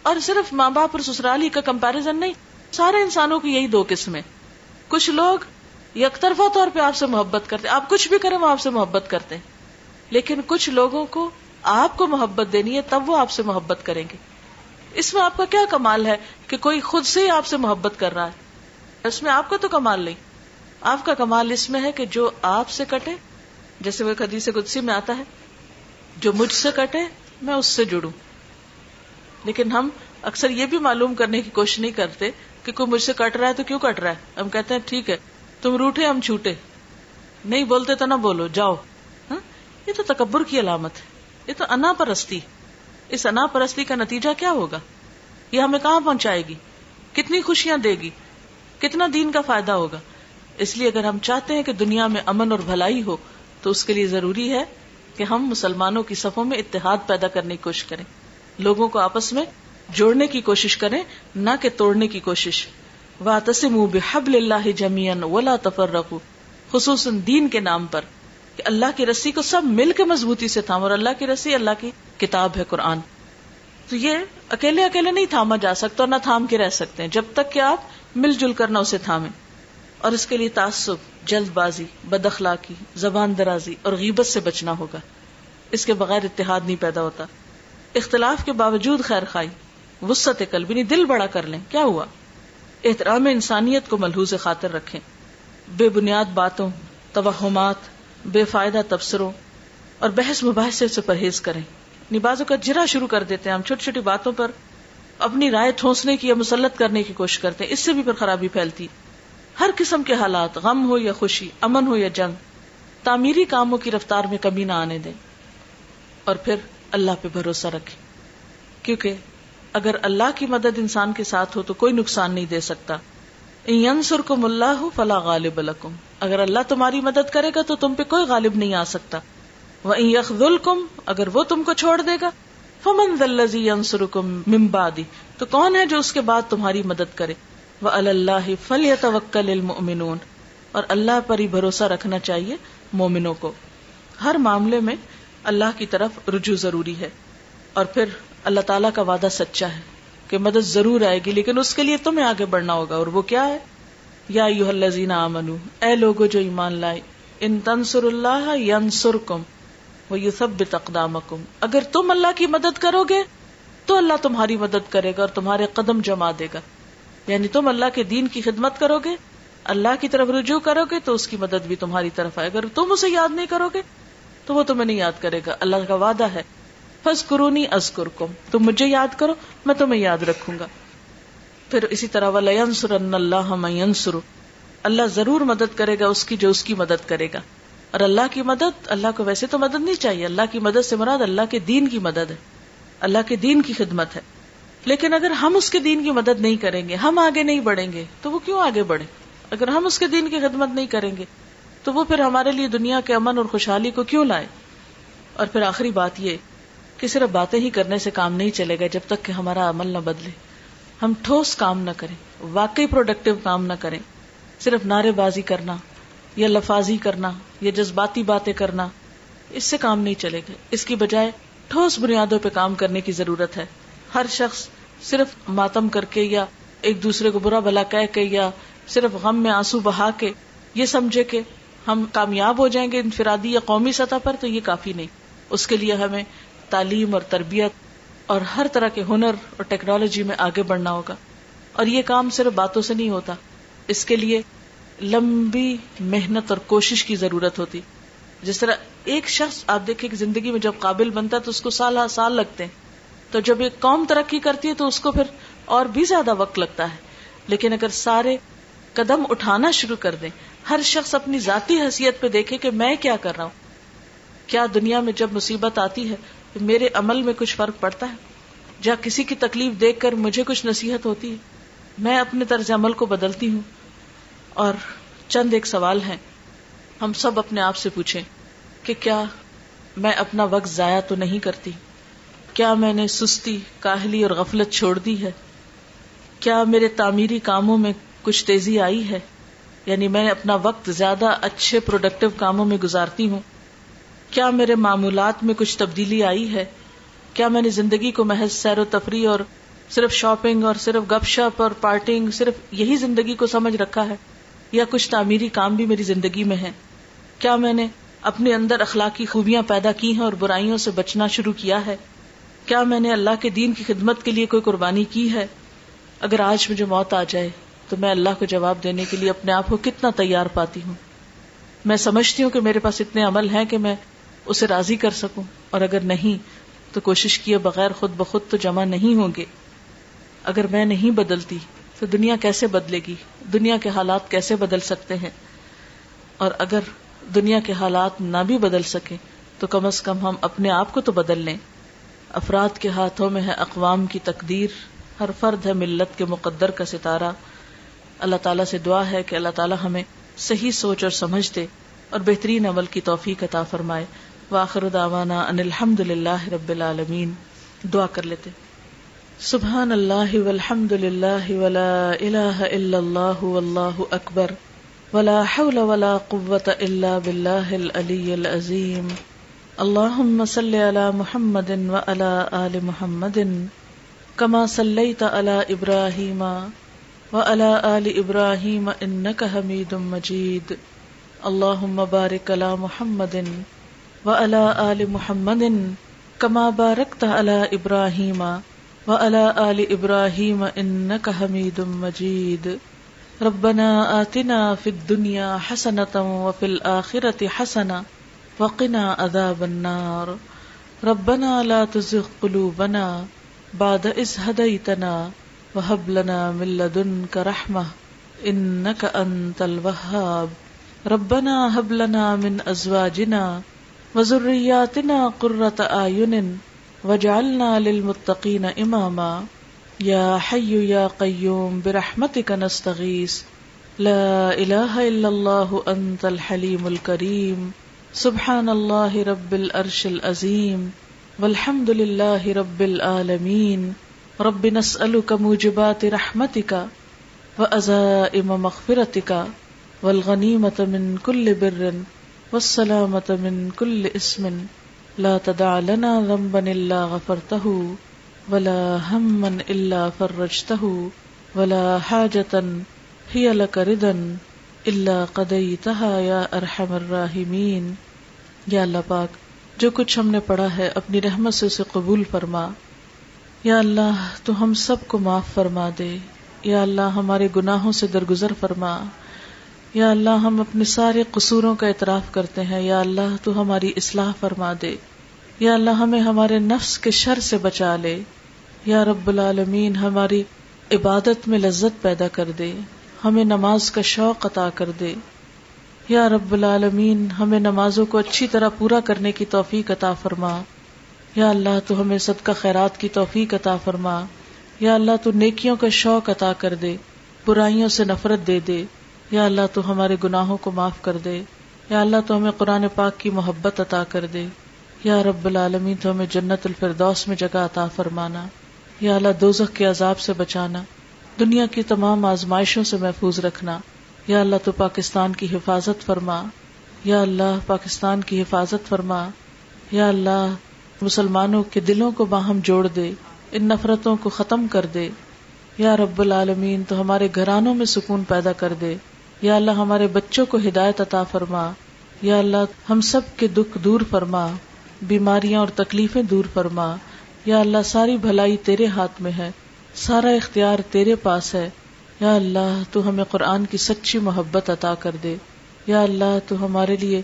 اور صرف ماں باپ اور سسرال ہی کا کمپیرزن نہیں، سارے انسانوں کی یہی دو قسمیں کچھ لوگ یک طرفہ طور پہ آپ سے محبت کرتے آپ کچھ بھی کریں وہ آپ سے محبت کرتے ہیں۔ لیکن کچھ لوگوں کو آپ کو محبت دینی ہے، تب وہ آپ سے محبت کریں گے۔ اس میں آپ کا کیا کمال ہے کہ کوئی خود سے ہی آپ سے محبت کر رہا ہے؟ اس میں آپ کا تو کمال نہیں۔ آپ کا کمال اس میں ہے کہ جو آپ سے کٹے، جیسے وہ حدیث قدسی میں آتا ہے، جو مجھ سے کٹے، میں اس سے جڑوں۔ لیکن ہم اکثر یہ بھی معلوم کرنے کی کوشش نہیں کرتے کہ کوئی مجھ سے کٹ رہا ہے تو کیوں کٹ رہا ہے؟ ہم کہتے ہیں، ٹھیک ہے، تم روٹے ہم چھوٹے نہیں بولتے تو نہ بولو، جاؤ۔ ہاں؟ یہ تو تکبر کی علامت ہے۔ یہ تو انا پرستی۔ اس انا پرستی کا نتیجہ کیا ہوگا؟ یہ ہمیں کہاں پہنچائے گی؟ کتنی خوشیاں دے گی؟ کتنا دین کا فائدہ ہوگا؟ اس لیے اگر ہم چاہتے ہیں کہ دنیا میں امن اور بھلائی ہو، تو اس کے لیے ضروری ہے کہ ہم مسلمانوں کی صفوں میں اتحاد پیدا کرنے کی کوشش کریں۔ لوگوں کو آپس میں جوڑنے کی کوشش کریں، نہ کہ توڑنے کی کوشش۔ وہ تسم اللہ جمیان ولا تفر رکھو خصوصاً دین کے نام پر، کہ اللہ کی رسی کو سب مل کے مضبوطی سے تھام اور اللہ کی رسی اللہ کی کتاب ہے قرآن۔ تو یہ اکیلے اکیلے نہیں تھاما جا سکتا اور نہ تھام کے رہ سکتے ہیں، جب تک کہ آپ مل جل کر نہ اسے تھامیں۔ اور اس کے لیے تعصب، جلد بازی، بد اخلاقی، زبان درازی اور غیبت سے بچنا ہوگا۔ اس کے بغیر اتحاد نہیں پیدا ہوتا۔ اختلاف کے باوجود خیر خائی وسط قلب دل بڑا کر لیں۔ کیا ہوا؟ احترام انسانیت کو ملحوظ خاطر رکھیں۔ بے بنیاد باتوں، توہمات، بے فائدہ تبصروں اور بحث مباحثے سے پرہیز کریں۔ نبازوں کا جرا شروع کر دیتے ہیں۔ ہم چھوٹی چھوٹی باتوں پر اپنی رائے ٹھونسنے کی یا مسلط کرنے کی کوشش کرتے ہیں۔ اس سے بھی پھر خرابی پھیلتی۔ ہر قسم کے حالات، غم ہو یا خوشی، امن ہو یا جنگ، تعمیری کاموں کی رفتار میں کمی نہ آنے دیں۔ اور پھر اللہ پہ بھروسہ رکھیں۔ کیونکہ اگر اللہ کی مدد انسان کے ساتھ ہو تو کوئی نقصان نہیں دے سکتا۔ ینسر کو ملا ہو فلا غالب الکم اگر اللہ تمہاری مدد کرے گا تو تم پہ کوئی غالب نہیں آ سکتا۔ وہ یخ کم اگر وہ تم کو چھوڑ دے گا۔ فمن ذلزی ینسر کم ممبادی تو کون ہے جو اس کے بعد تمہاری مدد کرے؟ وہ اللہ فل توکل المؤمنون۔ اور اللہ پر ہی بھروسہ رکھنا چاہیے مومنوں کو۔ ہر معاملے میں اللہ کی طرف رجوع ضروری ہے۔ اور پھر اللہ تعالیٰ کا وعدہ سچا ہے کہ مدد ضرور آئے گی، لیکن اس کے لیے تمہیں آگے بڑھنا ہوگا۔ اور وہ کیا ہے؟ یا یو الزین آمنو، اے لوگو جو ایمان لائے، ان تنسر اللہ ینسر کم وہ یو سب تقدام اگر تم اللہ کی مدد کرو گے، تو اللہ تمہاری مدد کرے گا اور تمہارے قدم جما دے گا۔ یعنی تم اللہ کے دین کی خدمت کرو گے اللہ کی طرف رجوع کرو گے تو اس کی مدد بھی تمہاری طرف آئے۔ اگر تم اسے یاد نہیں کرو گے تو وہ تمہیں نہیں یاد کرے گا۔ اللہ کا وعدہ ہے۔ فس کرونی ازکر کم تم مجھے یاد کرو، میں تمہیں یاد رکھوں گا۔ پھر اسی طرح ولینسر اللہ ینسر اللہ ضرور مدد کرے گا اس کی جو اس کی مدد کرے گا۔ اور اللہ کی مدد، اللہ کو ویسے تو مدد نہیں چاہیے، اللہ کی مدد سے مراد اللہ کے دین کی مدد ہے۔ اللہ کے دین کی خدمت ہے۔ لیکن اگر ہم اس کے دین کی مدد نہیں کریں گے، ہم آگے نہیں بڑھیں گے، تو وہ کیوں آگے بڑھے اگر ہم اس کے دین کی خدمت نہیں کریں گے، تو وہ پھر ہمارے لیے دنیا کے امن اور خوشحالی کو کیوں لائے؟ اور پھر آخری بات یہ کہ صرف باتیں ہی کرنے سے کام نہیں چلے گا جب تک کہ ہمارا عمل نہ بدلے۔ ہم ٹھوس کام نہ کریں، واقعی پروڈکٹیو کام نہ کریں۔ صرف نعرے بازی کرنا یا لفاظی کرنا یا جذباتی باتیں کرنا، اس سے کام نہیں چلے گا۔ اس کی بجائے ٹھوس بنیادوں پہ کام کرنے کی ضرورت ہے۔ ہر شخص صرف ماتم کر کے یا ایک دوسرے کو برا بلا کہہ کے یا صرف غم میں آنسو بہا کے یہ سمجھے کہ ہم کامیاب ہو جائیں گے انفرادی یا قومی سطح پر تو یہ کافی نہیں۔ اس کے لیے ہمیں تعلیم اور تربیت اور ہر طرح کے ہنر اور ٹیکنالوجی میں آگے بڑھنا ہوگا۔ اور یہ کام صرف باتوں سے نہیں ہوتا۔ اس کے لیے لمبی محنت اور کوشش کی ضرورت ہوتی۔ جس طرح ایک شخص آپ دیکھیں کہ زندگی میں جب قابل بنتا ہے تو اس کو سال ہر سال لگتے ہیں۔ تو جب ایک قوم ترقی کرتی ہے تو اس کو پھر اور بھی زیادہ وقت لگتا ہے۔ لیکن اگر سارے قدم اٹھانا شروع کر دیں، ہر شخص اپنی ذاتی حیثیت پہ دیکھے کہ میں کیا کر رہا ہوں۔ کیا دنیا میں جب مصیبت آتی ہے تو میرے عمل میں کچھ فرق پڑتا ہے؟ جہاں کسی کی تکلیف دیکھ کر مجھے کچھ نصیحت ہوتی ہے؟ میں اپنے طرز عمل کو بدلتی ہوں۔ اور چند ایک سوال ہے ہم سب اپنے آپ سے پوچھیں کہ کیا میں اپنا وقت ضائع تو نہیں کرتی؟ کیا میں نے سستی، کاہلی اور غفلت چھوڑ دی ہے؟ کیا میرے تعمیری کاموں میں کچھ تیزی آئی ہے؟ یعنی میں اپنا وقت زیادہ اچھے پروڈکٹیو کاموں میں گزارتی ہوں۔ کیا میرے معمولات میں کچھ تبدیلی آئی ہے؟ کیا میں نے زندگی کو محض سیر و تفریح اور صرف شاپنگ اور صرف گپ شپ اور پارٹنگ صرف یہی زندگی کو سمجھ رکھا ہے؟ یا کچھ تعمیری کام بھی میری زندگی میں ہے کیا میں نے اپنے اندر اخلاقی خوبیاں پیدا کی ہیں اور برائیوں سے بچنا شروع کیا ہے؟ کیا میں نے اللہ کے دین کی خدمت کے لیے کوئی قربانی کی ہے؟ اگر آج مجھے موت آ جائے، تو میں اللہ کو جواب دینے کے لیے اپنے آپ کو کتنا تیار پاتی ہوں؟ میں سمجھتی ہوں کہ میرے پاس اتنے عمل ہیں کہ میں اسے راضی کر سکوں، اور اگر نہیں، تو کوشش کیے بغیر خود بخود تو جمع نہیں ہوں گے۔ اگر میں نہیں بدلتی، تو دنیا کیسے بدلے گی؟ دنیا کے حالات کیسے بدل سکتے ہیں؟ اور اگر دنیا کے حالات نہ بھی بدل سکے تو کم از کم ہم اپنے آپ کو تو بدل لیں۔ افراد کے ہاتھوں میں ہے اقوام کی تقدیر، ہر فرد ہے ملت کے مقدر کا ستارہ۔ اللہ تعالیٰ سے دعا ہے کہ اللہ تعالیٰ ہمیں صحیح سوچ اور سمجھ دے اور بہترین عمل کی توفیق عطا فرمائے۔ واخر دعوانا ان الحمد للہ رب العالمین۔ دعا کر لیتے۔ سبحان اللہ والحمد للہ ولا الہ الا اللہ واللہ اکبر۔ ولا حول ولا قوة الا باللہ العلی العظیم۔ اللهم صل على محمد وعلى آل محمد كما صليت على إبراهيم وعلى آل إبراهيم إنك حميد مجيد اللهم بارك على محمد وعلى آل محمد كما باركت على إبراهيم وعلى آل إبراهيم إنك حميد مجيد ربنا آتنا في الدنيا حسنة وفي الآخرة حسنة وقنا عذاب النار. ربنا لا تزغ قلوبنا بعد إذ هديتنا وهب لنا من لدنك رحمة إنك أنت الوهاب. ربنا هب لنا من أزواجنا وذرياتنا قرة أعين واجعلنا للمتقين إماما. يا حي يا قيوم، برحمتك نستغيث. لا إله إلا الله، أنت الحليم الكريم. سبحان الله رب الأرش العظيم والحمد لله رب العالمين رب نسألك موجبات رحمتك وأزائم مغفرتك والغنيمة من كل بر والسلامة من كل اسم لا تدع لنا ذنبا إلا غفرته ولا هما إلا فرجته ولا حاجة هي لك ردا إلا قضيتها يا أرحم الراحمين یا اللہ پاک، جو کچھ ہم نے پڑھا ہے اپنی رحمت سے اسے قبول فرما۔ یا اللہ، تو ہم سب کو معاف فرما دے۔ یا اللہ، ہمارے گناہوں سے درگزر فرما۔ یا اللہ، ہم اپنے سارے قصوروں کا اعتراف کرتے ہیں۔ یا اللہ، تو ہماری اصلاح فرما دے۔ یا اللہ، ہمیں ہمارے نفس کے شر سے بچا لے۔ یا رب العالمین، ہماری عبادت میں لذت پیدا کر دے۔ ہمیں نماز کا شوق عطا کر دے۔ یا رب العالمین، ہمیں نمازوں کو اچھی طرح پورا کرنے کی توفیق عطا فرما۔ یا اللہ، تو ہمیں صدقہ خیرات کی توفیق عطا فرما۔ یا اللہ، تو نیکیوں کا شوق عطا کر دے۔ برائیوں سے نفرت دے دے۔ یا اللہ، تو ہمارے گناہوں کو معاف کر دے۔ یا اللہ، تو ہمیں قرآن پاک کی محبت عطا کر دے۔ یا رب العالمین، تو ہمیں جنت الفردوس میں جگہ عطا فرمانا۔ یا اللہ، دوزخ کے عذاب سے بچانا۔ دنیا کی تمام آزمائشوں سے محفوظ رکھنا۔ یا اللہ تو پاکستان کی حفاظت فرما۔ یا اللہ پاکستان کی حفاظت فرما۔ یا اللہ مسلمانوں کے دلوں کو باہم جوڑ دے۔ ان نفرتوں کو ختم کر دے۔ یا رب العالمین تو ہمارے گھرانوں میں سکون پیدا کر دے۔ یا اللہ ہمارے بچوں کو ہدایت عطا فرما۔ یا اللہ ہم سب کے دکھ دور فرما۔ بیماریاں اور تکلیفیں دور فرما۔ یا اللہ ساری بھلائی تیرے ہاتھ میں ہے۔ سارا اختیار تیرے پاس ہے۔ یا اللہ، تو ہمیں قرآن کی سچی محبت عطا کر دے۔ یا اللہ، تو ہمارے لیے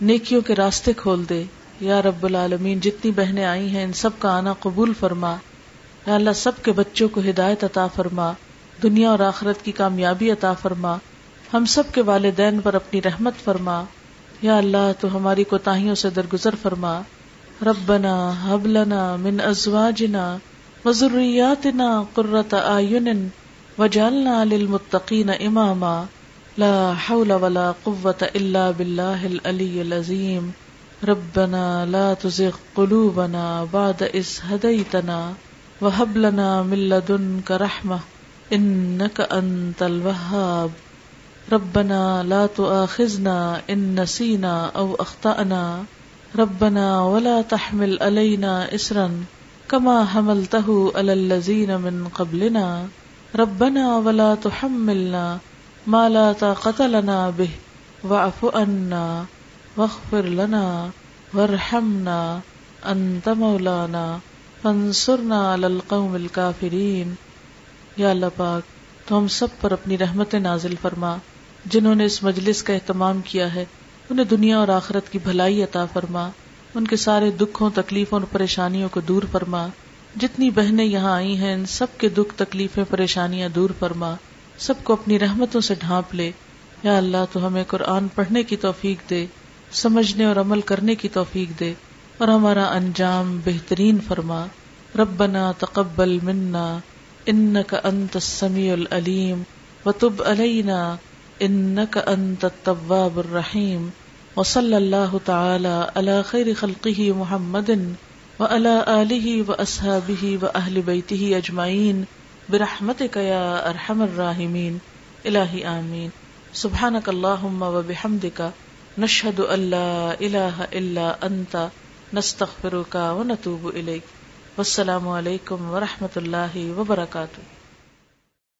نیکیوں کے راستے کھول دے۔ یا رب العالمین، جتنی بہنیں آئی ہیں، ان سب کا آنا قبول فرما۔ یا اللہ، سب کے بچوں کو ہدایت عطا فرما۔ دنیا اور آخرت کی کامیابی عطا فرما۔ ہم سب کے والدین پر اپنی رحمت فرما۔ یا اللہ، تو ہماری کوتاہیوں سے درگزر فرما۔ ربنا حب لنا من ازواجنا وذرياتنا قرة اعين وجعلنا للمتقين اماما لا حول ولا قوة الا بالله العلي العظيم ربنا لا تزغ قلوبنا بعد إذ هديتنا وهب لنا من لدنك رحمة إنك أنت الوهاب ربنا لا تؤاخذنا إن نسينا أو أخطأنا ربنا ولا تحمل علينا إسرا كما حملته على الذين من قبلنا. ربنا ولا تحملنا ما لا طاقة لنا به. واعف عنا واغفر لنا وارحمنا انت مولانا. فانصرنا علی القوم الكافرین یا اللہ پاک، تو ہم سب پر اپنی رحمت نازل فرما، جنہوں نے اس مجلس کا اہتمام کیا ہے، انہیں دنیا اور آخرت کی بھلائی عطا فرما۔ ان کے سارے دکھوں، تکلیفوں اور پریشانیوں کو دور فرما۔ جتنی بہنیں یہاں آئی ہیں، ان سب کے دکھ، تکلیفیں، پریشانیاں دور فرما۔ سب کو اپنی رحمتوں سے ڈھانپ لے۔ یا اللہ، تو ہمیں قرآن پڑھنے کی توفیق دے، سمجھنے اور عمل کرنے کی توفیق دے۔ اور ہمارا انجام بہترین فرما۔ ربنا تقبل منا انك انت السميع العليم وتب علينا انك انت التواب الرحيم وصلى الله تعالى على خير خلقه محمد وعلى آله وأصحابه وأهل بيته أجمعين برحمتك يا أرحم الراحمين. إلهي آمين. سبحانك اللهم وبحمدك نشهد أن لا إله إلا أنت نستغفرك ونتوب إليك. والسلام علیکم ورحمۃ اللہ وبرکاتہ